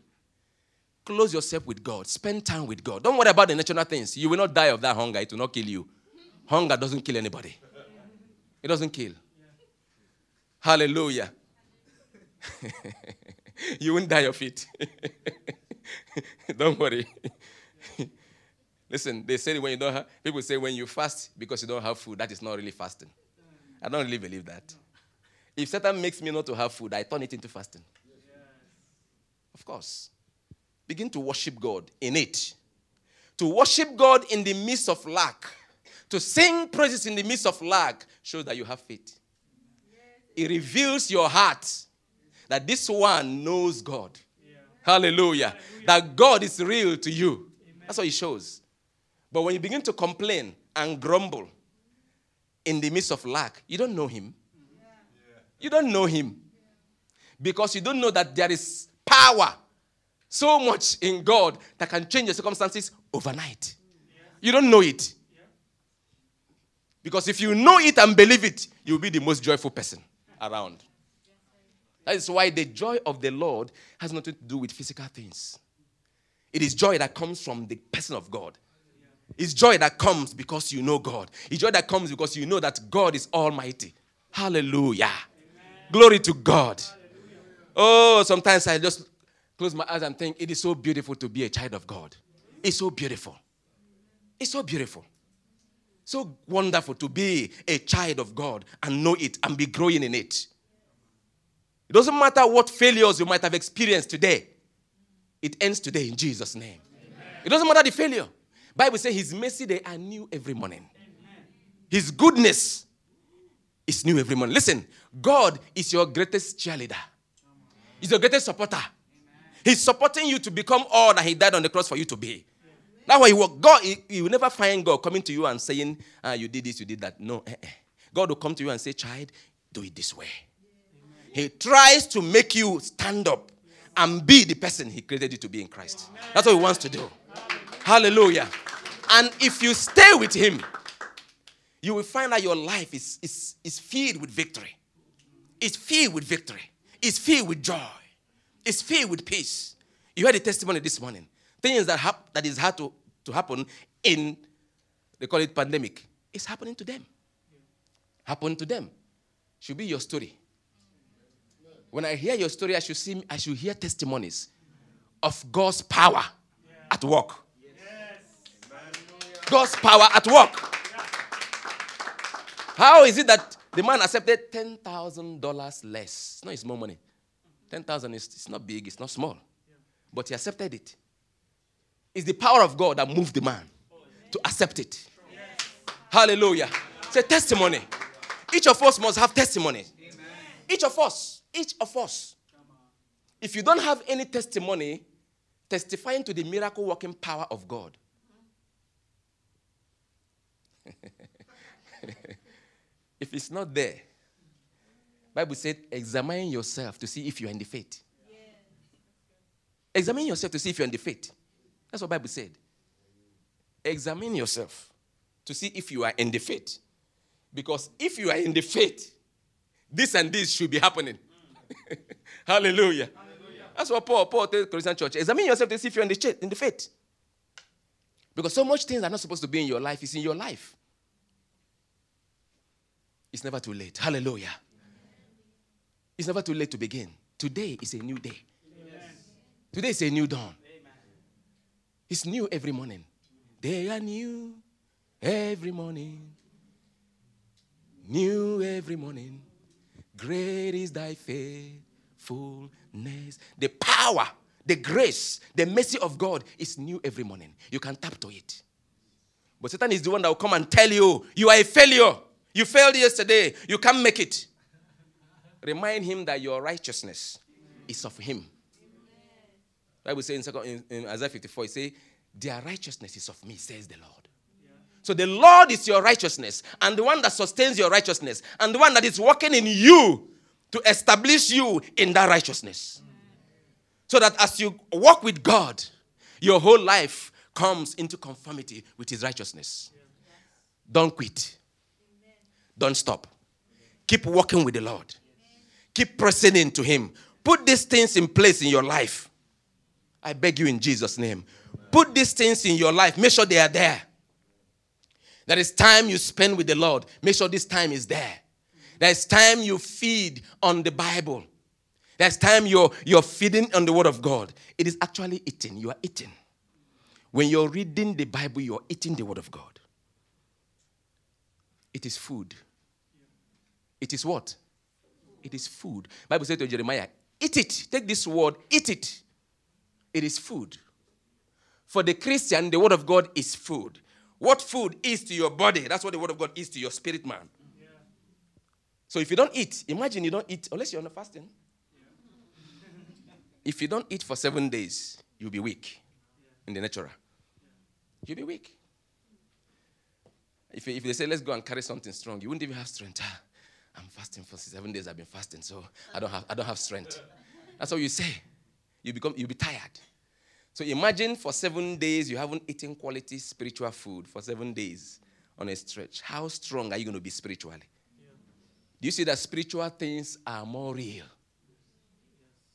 Close yourself with God. Spend time with God. Don't worry about the natural things. You will not die of that hunger. It will not kill you. Hunger doesn't kill anybody. It doesn't kill. Hallelujah. [LAUGHS] you won't die of it. [LAUGHS] don't worry. Listen, they say when you don't have, people say when you fast because you don't have food, that is not really fasting. I don't really believe that. If Satan makes me not to have food, I turn it into fasting. Of course. Begin to worship God in it. To worship God in the midst of lack, to sing praises in the midst of lack, shows that you have faith. It reveals your heart that this one knows God. Hallelujah. Hallelujah. That God is real to you. Amen. That's what it shows. But when you begin to complain and grumble in the midst of lack, you don't know Him. You don't know Him. Because you don't know that there is power so much in God that can change your circumstances overnight. You don't know it. Because if you know it and believe it, you'll be the most joyful person around. That is why the joy of the Lord has nothing to do with physical things. It is joy that comes from the person of God. It's joy that comes because you know God. It's joy that comes because you know that God is almighty. Hallelujah. Amen. Glory to God. Hallelujah. Oh, sometimes I just close my eyes and think it is so beautiful to be a child of God. It's so beautiful. It's so beautiful. So wonderful to be a child of God and know it and be growing in it. It doesn't matter what failures you might have experienced today. It ends today in Jesus' name. Amen. It doesn't matter the failure. Bible says his mercy they are new every morning. Amen. His goodness is new every morning. Listen, God is your greatest cheerleader. He's your greatest supporter. Amen. He's supporting you to become all that he died on the cross for you to be. That's why will, God, you will never find God coming to you and saying, ah, you did this, you did that. No. Eh, eh. God will come to you and say, child, do it this way. Amen. He tries to make you stand up and be the person he created you to be in Christ. Amen. That's what he wants to do. Hallelujah. And if you stay with him, you will find that your life is, is, is filled with victory. It's filled with victory. It's filled with joy. It's filled with peace. You heard the testimony this morning things that, hap- that is hard to, to happen in, they call it pandemic, it's happening to them. Happen to them. Should be your story. When I hear your story, I should, see, I should hear testimonies of God's power at work. God's power at work. How is it that the man accepted $10,000 less? No, it's more money. 10,000 is it's not big, it's not small. But he accepted it. It's the power of God that moved the man to accept it. Hallelujah. It's a testimony. Each of us must have testimony. Each of us. Each of us. If you don't have any testimony testifying to the miracle working power of God, [LAUGHS] if it's not there, Bible said, examine yourself to see if you're in the faith. Examine yourself to see if you're in the faith. That's what Bible said. Examine yourself to see if you are in the faith. Because if you are in the faith, this and this should be happening. [LAUGHS] Hallelujah. Hallelujah. That's what Paul, Paul tells Christian church. Examine yourself to see if you're in the, in the faith. Because so much things are not supposed to be in your life is in your life. It's never too late. Hallelujah. It's never too late to begin. Today is a new day. Today is a new dawn. It's new every morning. They are new every morning. New every morning. Great is thy faithfulness. The power, the grace, the mercy of God is new every morning. You can tap to it. But Satan is the one that will come and tell you, you are a failure. You failed yesterday. You can't make it. Remind him that your righteousness is of him. Bible says in, in, in Isaiah 54, it says, Their righteousness is of me, says the Lord. Yeah. So the Lord is your righteousness, and the one that sustains your righteousness, and the one that is working in you to establish you in that righteousness. So that as you walk with God, your whole life comes into conformity with his righteousness. Yeah. Don't quit. Amen. Don't stop. Keep walking with the Lord. Keep pressing into him. Put these things in place in your life I beg you in Jesus' name. Put these things in your life. Make sure they are there. There is time you spend with the Lord. Make sure this time is there. There's time you feed on the Bible. There's time you're, you're feeding on the Word of God. It is actually eating. You are eating. When you're reading the Bible, you're eating the Word of God. It is food. It is what? It is food. Bible said to Jeremiah, eat it. Take this word, eat it. It is food. For the Christian, the word of God is food. What food is to your body, that's what the word of God is to your spirit man. Yeah. So if you don't eat, imagine you don't eat unless you're on a fasting. Yeah. if you don't eat for seven days, you'll be weak in the natural. You'll be weak. If, if they say, let's go and carry something strong, you wouldn't even have strength. Ah, I'm fasting for seven days. I've been fasting, so I don't have, I don't have strength. That's what you say. You become, you'll be tired. So imagine for seven days you haven't eaten quality spiritual food for seven days on a stretch. How strong are you going to be spiritually? Yeah. Do you see that spiritual things are more real?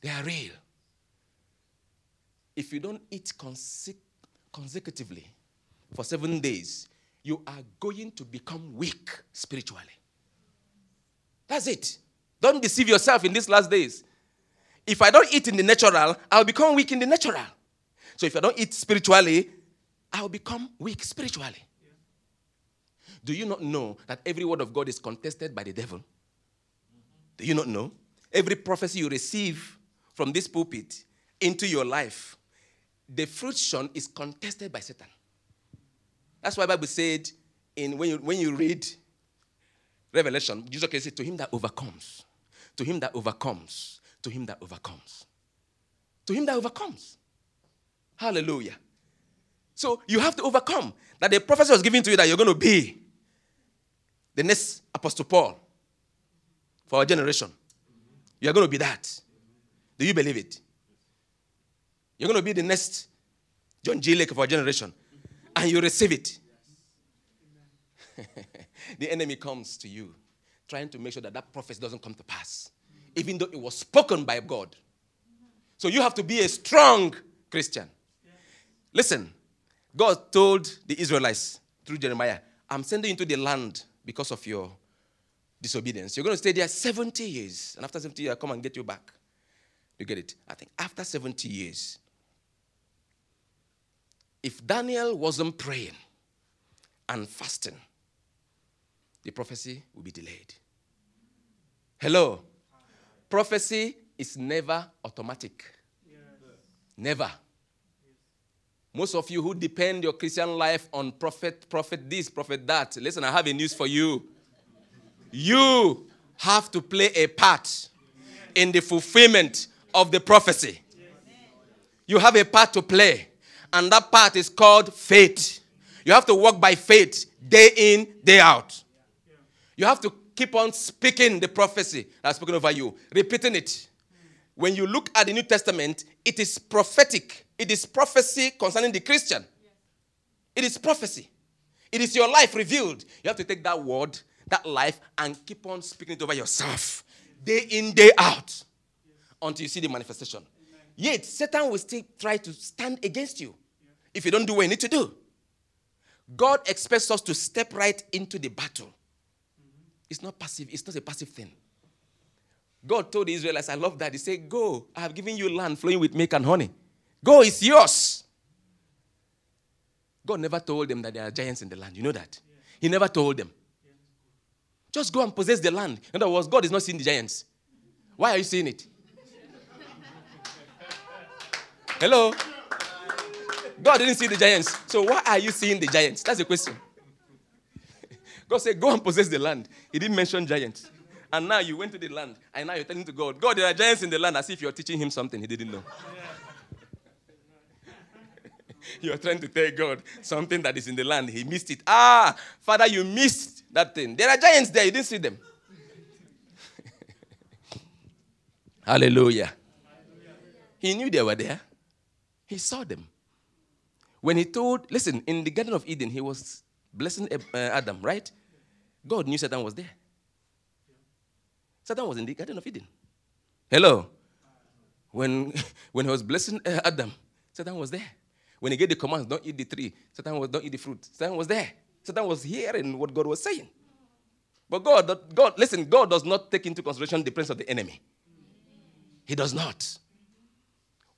They are real. If you don't eat consecutively for seven days, you are going to become weak spiritually. That's it. Don't deceive yourself in these last days. If I don't eat in the natural, I'll become weak in the natural. So if I don't eat spiritually, I'll become weak spiritually. Do you not know that every word of God is contested by the devil? Do you not know? Every prophecy you receive from this pulpit into your life, the fruition is contested by Satan. That's why Bible said in when you when you read Revelation, Jesus say to him that overcomes, to him that overcomes, to him that overcomes, to him that overcomes. Hallelujah. So you have to overcome. That the prophecy was given to you that you're going to be the next Apostle Paul for our generation. You're going to be that. Do you believe it? You're going to be the next John G. Lake of our generation and you receive it. [LAUGHS] the enemy comes to you trying to make sure that that prophecy doesn't come to pass, even though it was spoken by God. So you have to be a strong Christian. Listen, God told the Israelites through Jeremiah, I'm sending you into the land because of your disobedience. You're going to stay there 70 years. And after 70 years, I'll come and get you back. You get it? I think after 70 years, if Daniel wasn't praying and fasting, the prophecy will be delayed. Hello? Prophecy is never automatic. Yes. Never. Most of you who depend your Christian life on prophet, prophet this, prophet that, listen, I have a news for you. You have to play a part in the fulfillment of the prophecy. You have a part to play and that part is called faith. You have to walk by faith day in, day out. You have to keep on speaking the prophecy that's spoken over you, repeating it. When you look at the New Testament, it is prophetic. It is prophecy concerning the Christian. It is prophecy. It is your life revealed. You have to take that word, that life, and keep on speaking it over yourself, day in, day out, until you see the manifestation. Yet, Satan will still try to stand against you if you don't do what you need to do. God expects us to step right into the battle. It's not passive, it's not a passive thing. God told the Israelites, I love that. He said, Go, I have given you land flowing with milk and honey. Go, it's yours. God never told them that there are giants in the land. You know that? He never told them. Just go and possess the land. In other words, God is not seeing the giants. Why are you seeing it? Hello? God didn't see the giants. So why are you seeing the giants? That's the question. God said, Go and possess the land. He didn't mention giants. And now you went to the land, and now you're telling to God, God, there are giants in the land, as if you're teaching him something he didn't know. [LAUGHS] you're trying to tell God something that is in the land. He missed it. Ah, Father, you missed that thing. There are giants there. You didn't see them. [LAUGHS] Hallelujah. He knew they were there. He saw them. When he told, listen, in the Garden of Eden, he was blessing uh, Adam, right? God knew Satan was there. Satan was in the Garden of Eden. Hello. When, [LAUGHS] when he was blessing uh, Adam, Satan was there. When he gave the commands, don't eat the tree, Satan was, don't eat the fruit. Satan was there. Satan was hearing what God was saying. But God, God, listen, God does not take into consideration the presence of the enemy. He does not.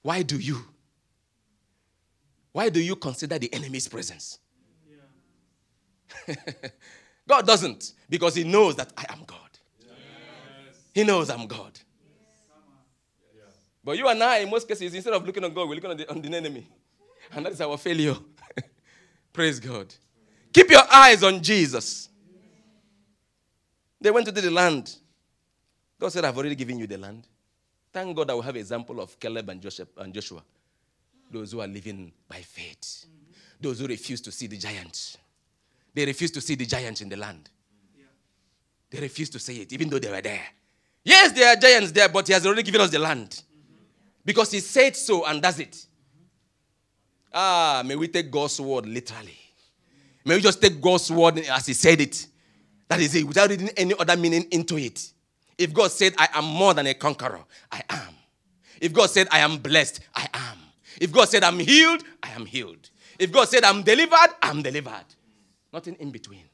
Why do you? Why do you consider the enemy's presence? [LAUGHS] God doesn't, because He knows that I am God. Yes. He knows I'm God. Yes. But you and I, in most cases, instead of looking on God, we're looking on the, on the enemy. And that is our failure. [LAUGHS] Praise God. Keep your eyes on Jesus. They went to the land. God said, I've already given you the land. Thank God I will have example of Caleb and Joshua. And Joshua. Those who are living by faith. Those who refuse to see the giants. They refuse to see the giants in the land. They refuse to say it, even though they were there. Yes, there are giants there, but He has already given us the land. Because He said so and does it. Ah, may we take God's word literally. May we just take God's word as He said it. That is it, without reading any other meaning into it. If God said, I am more than a conqueror, I am. If God said, I am blessed, I am. If God said, I'm healed, I am healed. If God said, I'm delivered, I'm delivered. Nothing in between.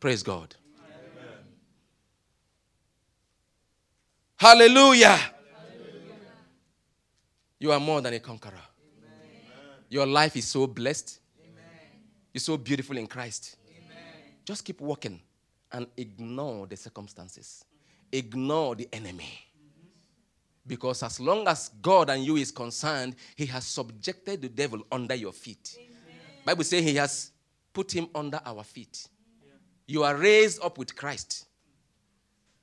Praise God. Amen. Hallelujah. Hallelujah. You are more than a conqueror. Amen. Your life is so blessed. Amen. You're so beautiful in Christ. Just keep walking and ignore the circumstances, ignore the enemy. Because as long as God and you is concerned, He has subjected the devil under your feet. Bible says He has put him under our feet. You are raised up with Christ.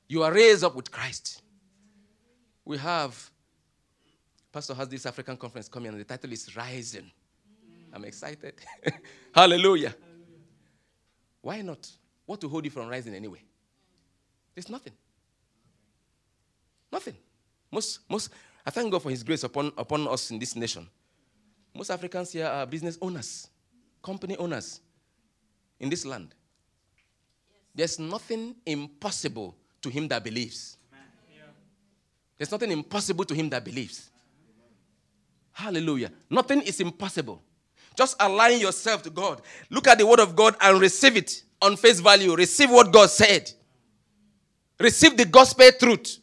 You are raised up with Christ. We have Pastor has this African conference coming, and the title is Rising. I'm excited. [LAUGHS] Hallelujah. Why not? What to hold you from rising anyway? There's nothing. Nothing. Most, most, I thank God for His grace upon, upon us in this nation. Most Africans here are business owners, company owners in this land. There's nothing impossible to him that believes. There's nothing impossible to him that believes. Hallelujah. Nothing is impossible. Just align yourself to God. Look at the word of God and receive it on face value. Receive what God said. Receive the gospel truth.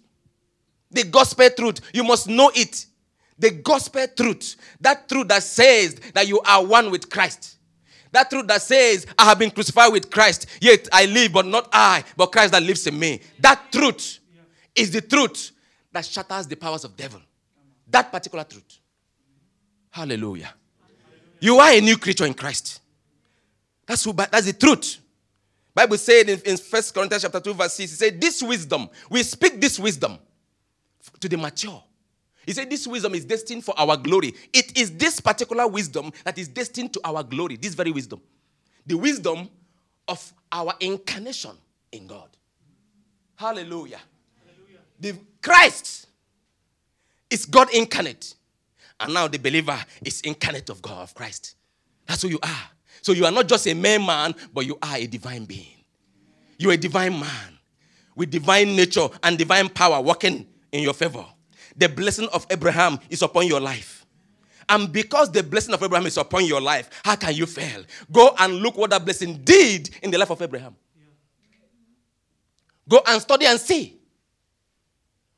The gospel truth. You must know it. The gospel truth. That truth that says that you are one with Christ. That truth that says, I have been crucified with Christ, yet I live, but not I, but Christ that lives in me. That truth is the truth that shatters the powers of devil. That particular truth. Hallelujah. You are a new creature in Christ. That's who, that's the truth. Bible said in, in 1 Corinthians chapter 2, verse 6, it said, This wisdom, we speak this wisdom to the mature. He said, This wisdom is destined for our glory. It is this particular wisdom that is destined to our glory, this very wisdom. The wisdom of our incarnation in God. Hallelujah. Hallelujah. The Christ is God incarnate. And now the believer is incarnate of God, of Christ. That's who you are. So you are not just a mere man, but you are a divine being. You're a divine man with divine nature and divine power working in your favor. The blessing of Abraham is upon your life. And because the blessing of Abraham is upon your life, how can you fail? Go and look what that blessing did in the life of Abraham. Go and study and see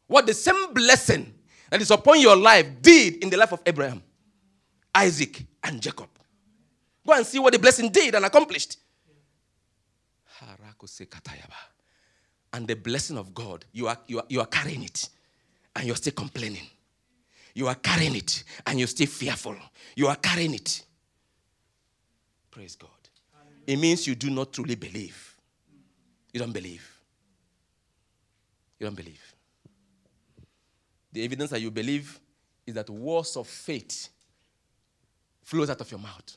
what the same blessing that is upon your life did in the life of Abraham, Isaac, and Jacob. Go and see what the blessing did and accomplished. And the blessing of God, you are, you are, you are carrying it and you're still complaining. You are carrying it and you're still fearful. You are carrying it. Praise God. It means you do not truly believe. You don't believe. You don't believe. The evidence that you believe is that words of faith flows out of your mouth.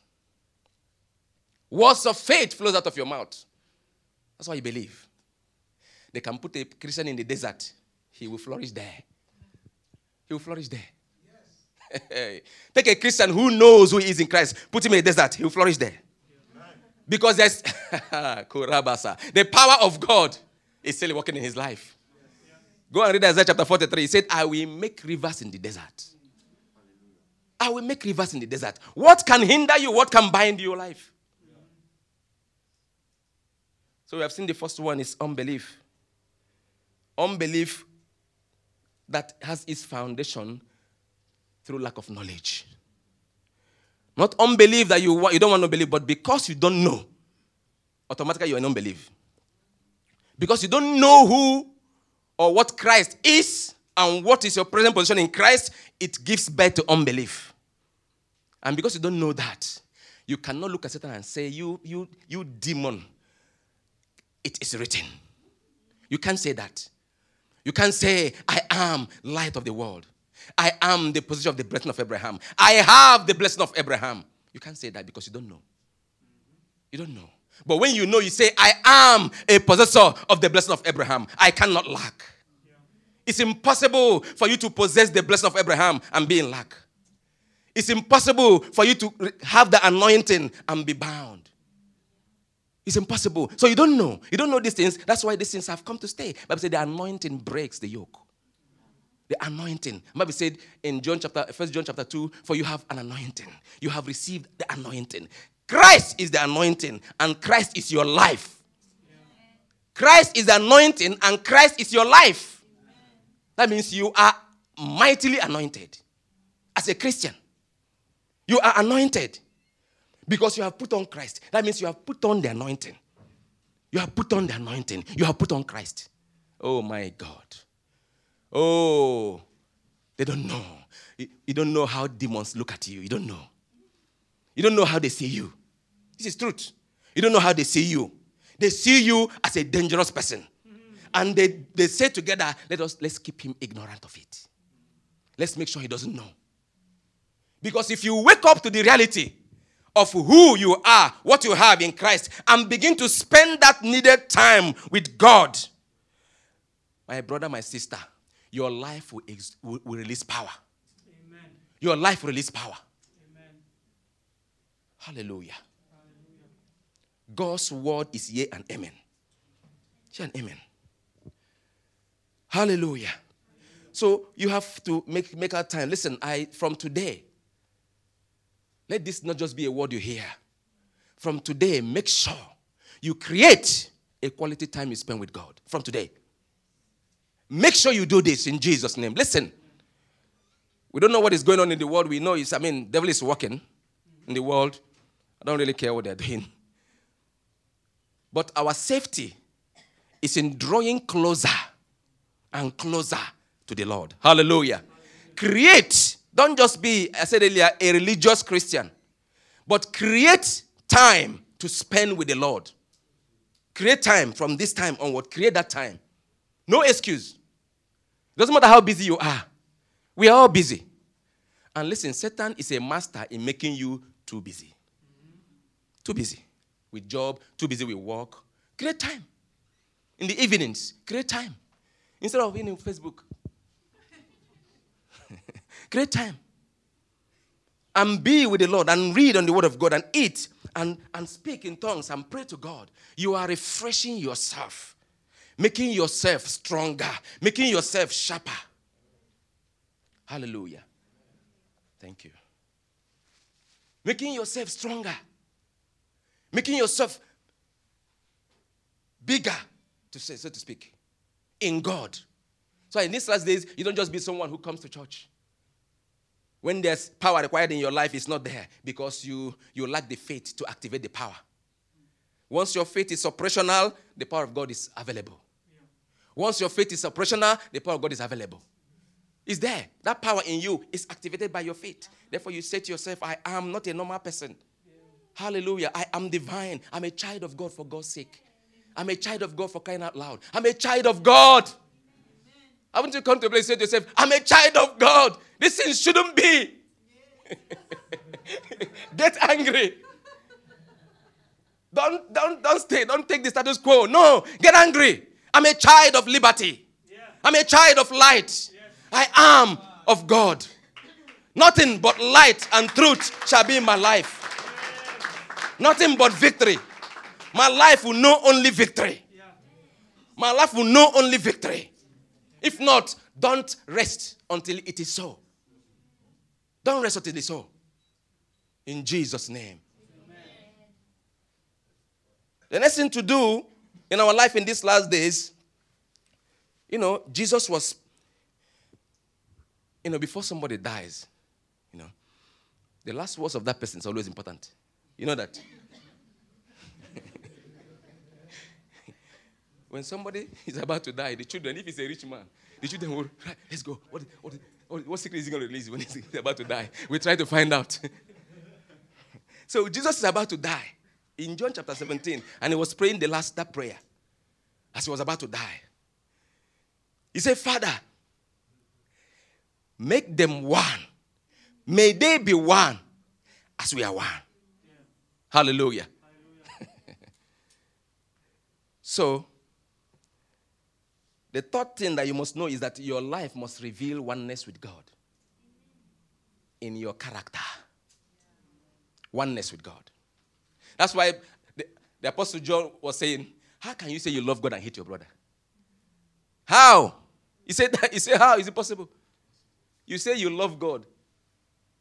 Words of faith flows out of your mouth. That's why you believe. They can put a Christian in the desert, he will flourish there. He will flourish there. Yes. Take a Christian who knows who he is in Christ, put him in a desert, he will flourish there. Because there's [LAUGHS] the power of God is still working in his life. Go and read Isaiah chapter 43. He said, I will make rivers in the desert. I will make rivers in the desert. What can hinder you? What can bind your life? So we have seen the first one is unbelief. Unbelief that has its foundation through lack of knowledge. Not unbelief that you, you don't want to believe, but because you don't know, automatically you're in unbelief. Because you don't know who or what Christ is and what is your present position in Christ, it gives birth to unbelief. And because you don't know that, you cannot look at Satan and say, You, you, you demon, it is written. You can't say that. You can't say, I am light of the world. I am the position of the blessing of Abraham. I have the blessing of Abraham. You can't say that because you don't know. You don't know. But when you know, you say, I am a possessor of the blessing of Abraham. I cannot lack. It's impossible for you to possess the blessing of Abraham and be in lack. It's impossible for you to have the anointing and be bound. It's impossible. So you don't know. You don't know these things. That's why these things have come to stay. Bible said the anointing breaks the yoke. The anointing. Bible said in John chapter, First John chapter 2, for you have an anointing. You have received the anointing. Christ is the anointing, and Christ is your life. Christ is the anointing, and Christ is your life. That means you are mightily anointed as a Christian. You are anointed because you have put on Christ. That means you have put on the anointing. You have put on the anointing. You have put on Christ. Oh my God. Oh, they don't know. You don't know how demons look at you. You don't know. You don't know how they see you. This is truth. You don't know how they see you. They see you as a dangerous person. And they, they say together, let us let's keep him ignorant of it. Let's make sure he doesn't know. Because if you wake up to the reality of who you are, what you have in Christ, and begin to spend that needed time with God, my brother, my sister, your life will, ex- will, will release power. Amen. Your life will release power. Amen. Hallelujah. God's word is yea and amen. Yea and amen. Hallelujah. So you have to make, make our time. Listen, I from today, let this not just be a word you hear. From today, make sure you create a quality time you spend with God. From today. Make sure you do this in Jesus' name. Listen. We don't know what is going on in the world. We know is, I mean, devil is working in the world. I don't really care what they're doing. But our safety is in drawing closer and closer to the Lord. Hallelujah. Create, don't just be, I said earlier, a religious Christian, but create time to spend with the Lord. Create time from this time onward. Create that time. No excuse. Doesn't matter how busy you are. We are all busy. And listen, Satan is a master in making you too busy. Too busy with job, too busy with work. Create time. In the evenings, create time. Instead of being on Facebook. Create time. And be with the Lord and read on the Word of God and eat and, and speak in tongues and pray to God. You are refreshing yourself, making yourself stronger, making yourself sharper. Hallelujah. Thank you. Making yourself stronger making yourself bigger, to say, so to speak, in God. So in these last days, you don't just be someone who comes to church. When there's power required in your life, it's not there because you, you lack the faith to activate the power. Once your faith is operational, the power of God is available. Once your faith is operational, the power of God is available. It's there. That power in you is activated by your faith. Therefore, you say to yourself, I am not a normal person. Hallelujah. I am divine. I'm a child of God for God's sake. I'm a child of God for crying out loud. I'm a child of God. I want you to come to a place and say to yourself, I'm a child of God. This thing shouldn't be. [LAUGHS] Get angry. Don't, don't, don't stay. Don't take the status quo. No, get angry. I'm a child of liberty. I'm a child of light. I am of God. Nothing but light and truth shall be in my life. Nothing but victory. My life will know only victory. My life will know only victory. If not, don't rest until it is so. Don't rest until it's so. In Jesus' name. Amen. The next thing to do in our life in these last days, you know, Jesus was, you know, before somebody dies, you know, the last words of that person is always important. You know that? When somebody [LAUGHS] is about to die, the children, if he's a rich man, the children will, right, let's go. What, what, what, what secret is he going to release when he's [LAUGHS] about to die? We try to find out. [LAUGHS] so Jesus is about to die in John chapter 17, and he was praying the last that prayer as he was about to die. He said, Father, make them one. May they be one as we are one. Yeah. Hallelujah. Hallelujah. so, the third thing that you must know is that your life must reveal oneness with God in your character. Oneness with God. That's why the, the Apostle John was saying, How can you say you love God and hate your brother? How? He said, that, he said, How is it possible? You say you love God,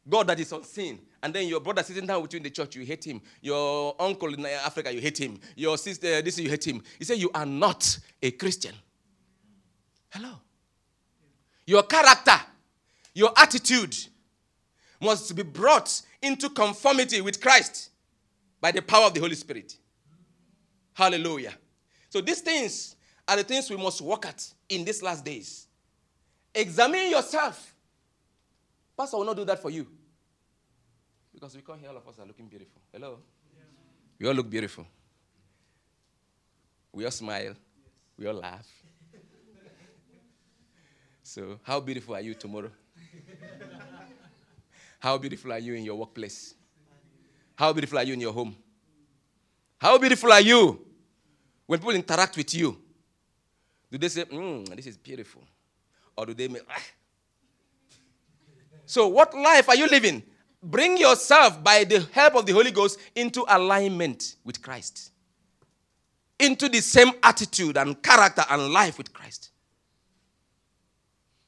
God that is unseen, and then your brother sitting down with you in the church, you hate him. Your uncle in Africa, you hate him. Your sister, this, you hate him. He said, You are not a Christian. Hello. Your character, your attitude must be brought into conformity with Christ by the power of the Holy Spirit. Hallelujah. So these things are the things we must work at in these last days. Examine yourself. Pastor will not do that for you. Because we come here, all of us are looking beautiful. Hello? We all look beautiful. We all smile. We all laugh. So, how beautiful are you tomorrow? how beautiful are you in your workplace? How beautiful are you in your home? How beautiful are you when people interact with you? Do they say, mm, this is beautiful? Or do they make, ah. So, what life are you living? Bring yourself, by the help of the Holy Ghost, into alignment with Christ, into the same attitude and character and life with Christ.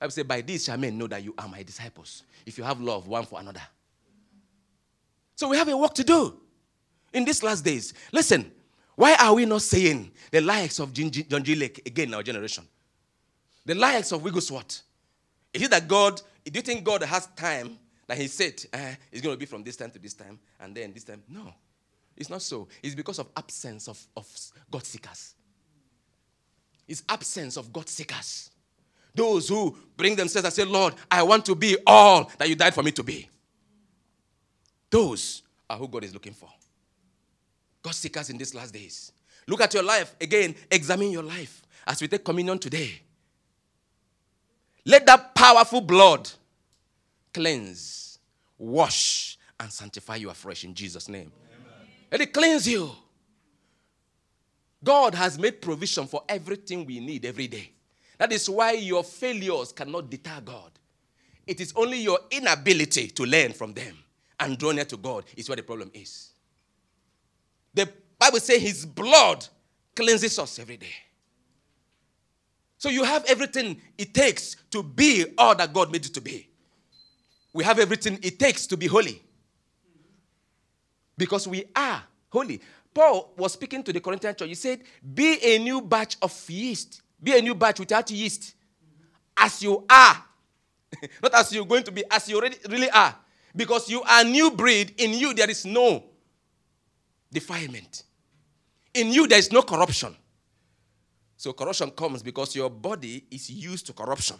I say, By this shall men know that you are my disciples, if you have love one for another. So we have a work to do in these last days. Listen, why are we not saying the likes of John G. Lake again in our generation? The likes of Wigglesworth. Is it that God, do you think God has time that He said eh, it's going to be from this time to this time and then this time? No, it's not so. It's because of absence of, of God seekers. It's absence of God seekers. Those who bring themselves and say, Lord, I want to be all that you died for me to be. Those are who God is looking for. God seekers in these last days. Look at your life. Again, examine your life as we take communion today. Let that powerful blood cleanse, wash, and sanctify you afresh in Jesus' name. Amen. Let it cleanse you. God has made provision for everything we need every day. That is why your failures cannot deter God. It is only your inability to learn from them and draw near to God is where the problem is. The Bible says his blood cleanses us every day. So you have everything it takes to be all that God made you to be. We have everything it takes to be holy. Because we are holy. Paul was speaking to the Corinthian church. He said, Be a new batch of yeast be a new batch without yeast. As you are. [LAUGHS] Not as you're going to be, as you already really are. Because you are new breed. In you, there is no defilement. In you, there is no corruption. So corruption comes because your body is used to corruption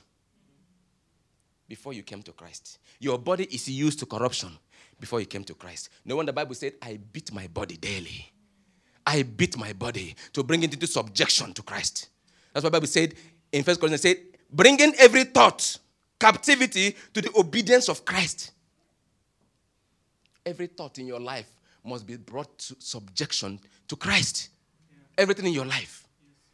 before you came to Christ. Your body is used to corruption before you came to Christ. No wonder the Bible said, I beat my body daily. I beat my body to bring it into subjection to Christ. That's what Bible said in First Corinthians. Said, bringing every thought captivity to the obedience of Christ. Every thought in your life must be brought to subjection to Christ. Yeah. Everything in your life.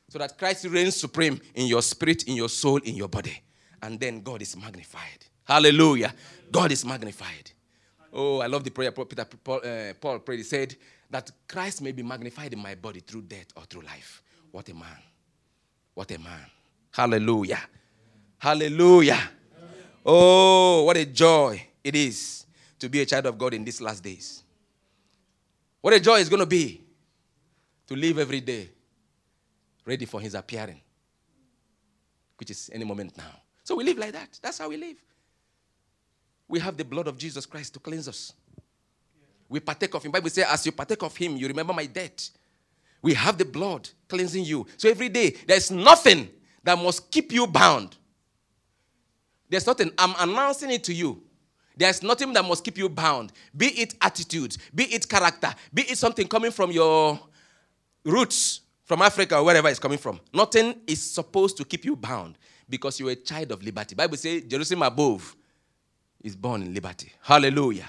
So that Christ reigns supreme in your spirit, in your soul, in your body. And then God is magnified. Hallelujah. God is magnified. Oh, I love the prayer Peter, Paul, uh, Paul prayed. He said that Christ may be magnified in my body through death or through life. What a man. What a man. Hallelujah. Hallelujah. Oh, what a joy it is to be a child of God in these last days. What a joy it's going to be to live every day ready for his appearing, which is any moment now. So we live like that. That's how we live. We have the blood of Jesus Christ to cleanse us. We partake of him. Bible says, as you partake of him, you remember my death. We have the blood cleansing you. So every day, there's nothing that must keep you bound. There's nothing. I'm announcing it to you. There's nothing that must keep you bound. Be it attitude, be it character, be it something coming from your roots, from Africa or wherever it's coming from. Nothing is supposed to keep you bound because you're a child of liberty. Bible says Jerusalem above is born in liberty. Hallelujah.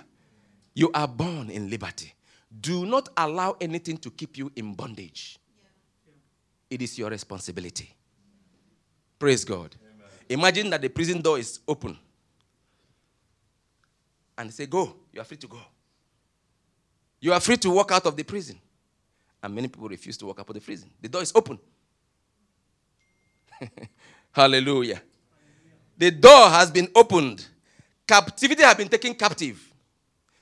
You are born in liberty. Do not allow anything to keep you in bondage. It is your responsibility. Praise God. Amen. Imagine that the prison door is open. And say, Go. You are free to go. You are free to walk out of the prison. And many people refuse to walk out of the prison. The door is open. [LAUGHS] Hallelujah. The door has been opened. Captivity has been taken captive.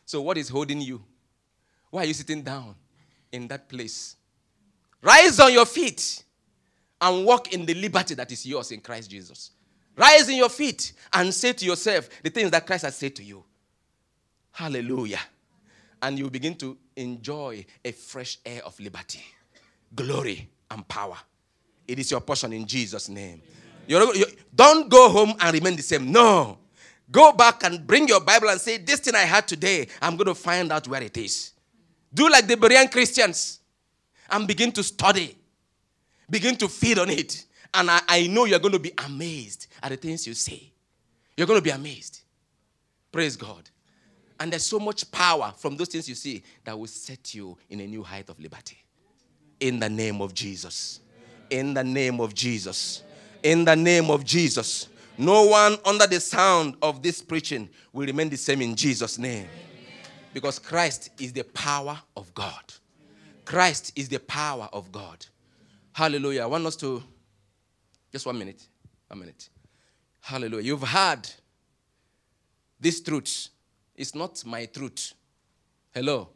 So, what is holding you? Why are you sitting down in that place? Rise on your feet and walk in the liberty that is yours in Christ Jesus. Rise in your feet and say to yourself the things that Christ has said to you. Hallelujah. And you begin to enjoy a fresh air of liberty, glory, and power. It is your portion in Jesus' name. You're, you're, don't go home and remain the same. No. Go back and bring your Bible and say, This thing I had today, I'm going to find out where it is. Do like the Berean Christians and begin to study, begin to feed on it. And I, I know you're going to be amazed at the things you say. You're going to be amazed. Praise God. And there's so much power from those things you see that will set you in a new height of liberty. In the name of Jesus. In the name of Jesus. In the name of Jesus. No one under the sound of this preaching will remain the same in Jesus' name. Because Christ is the power of God. Christ is the power of God. Hallelujah. I want us to, just one minute. One minute. Hallelujah. You've heard this truth. It's not my truth. Hello.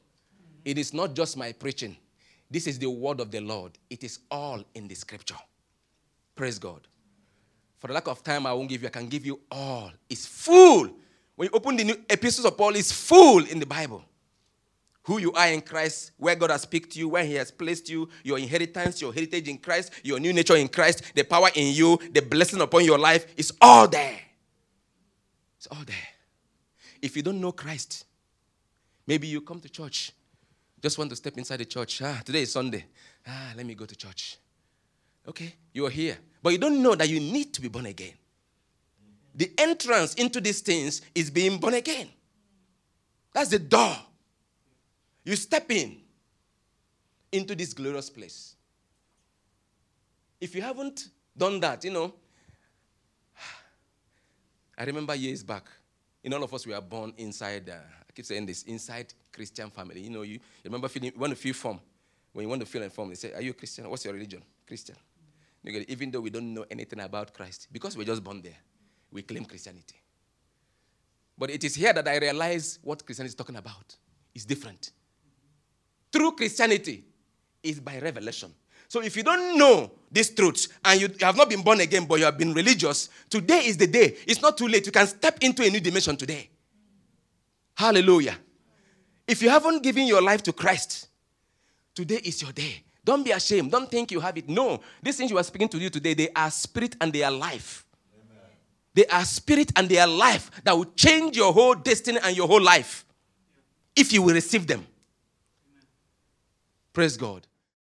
It is not just my preaching. This is the word of the Lord. It is all in the scripture. Praise God. For the lack of time, I won't give you. I can give you all. It's full. When you open the new epistles of Paul, it's full in the Bible. Who you are in Christ, where God has picked you, where He has placed you, your inheritance, your heritage in Christ, your new nature in Christ, the power in you, the blessing upon your life, it's all there. It's all there. If you don't know Christ, maybe you come to church, just want to step inside the church. Ah, today is Sunday. Ah, let me go to church. Okay, you are here. But you don't know that you need to be born again. The entrance into these things is being born again. That's the door. You step in into this glorious place. If you haven't done that, you know, [SIGHS] I remember years back, in all of us, we are born inside, uh, I keep saying this, inside Christian family. You know, you, you remember feeling, you want to feel form. When you want to feel informed, they say, Are you a Christian? What's your religion? Christian. Even though we don't know anything about Christ, because we're just born there, we claim Christianity. But it is here that I realize what Christianity is talking about. is different. True Christianity is by revelation. So if you don't know these truths and you have not been born again, but you have been religious, today is the day. It's not too late. You can step into a new dimension today. Hallelujah. If you haven't given your life to Christ, today is your day. Don't be ashamed. Don't think you have it. No. These things you are speaking to you today, they are spirit and they are life. They are spirit and they are life that will change your whole destiny and your whole life if you will receive them. Praise God.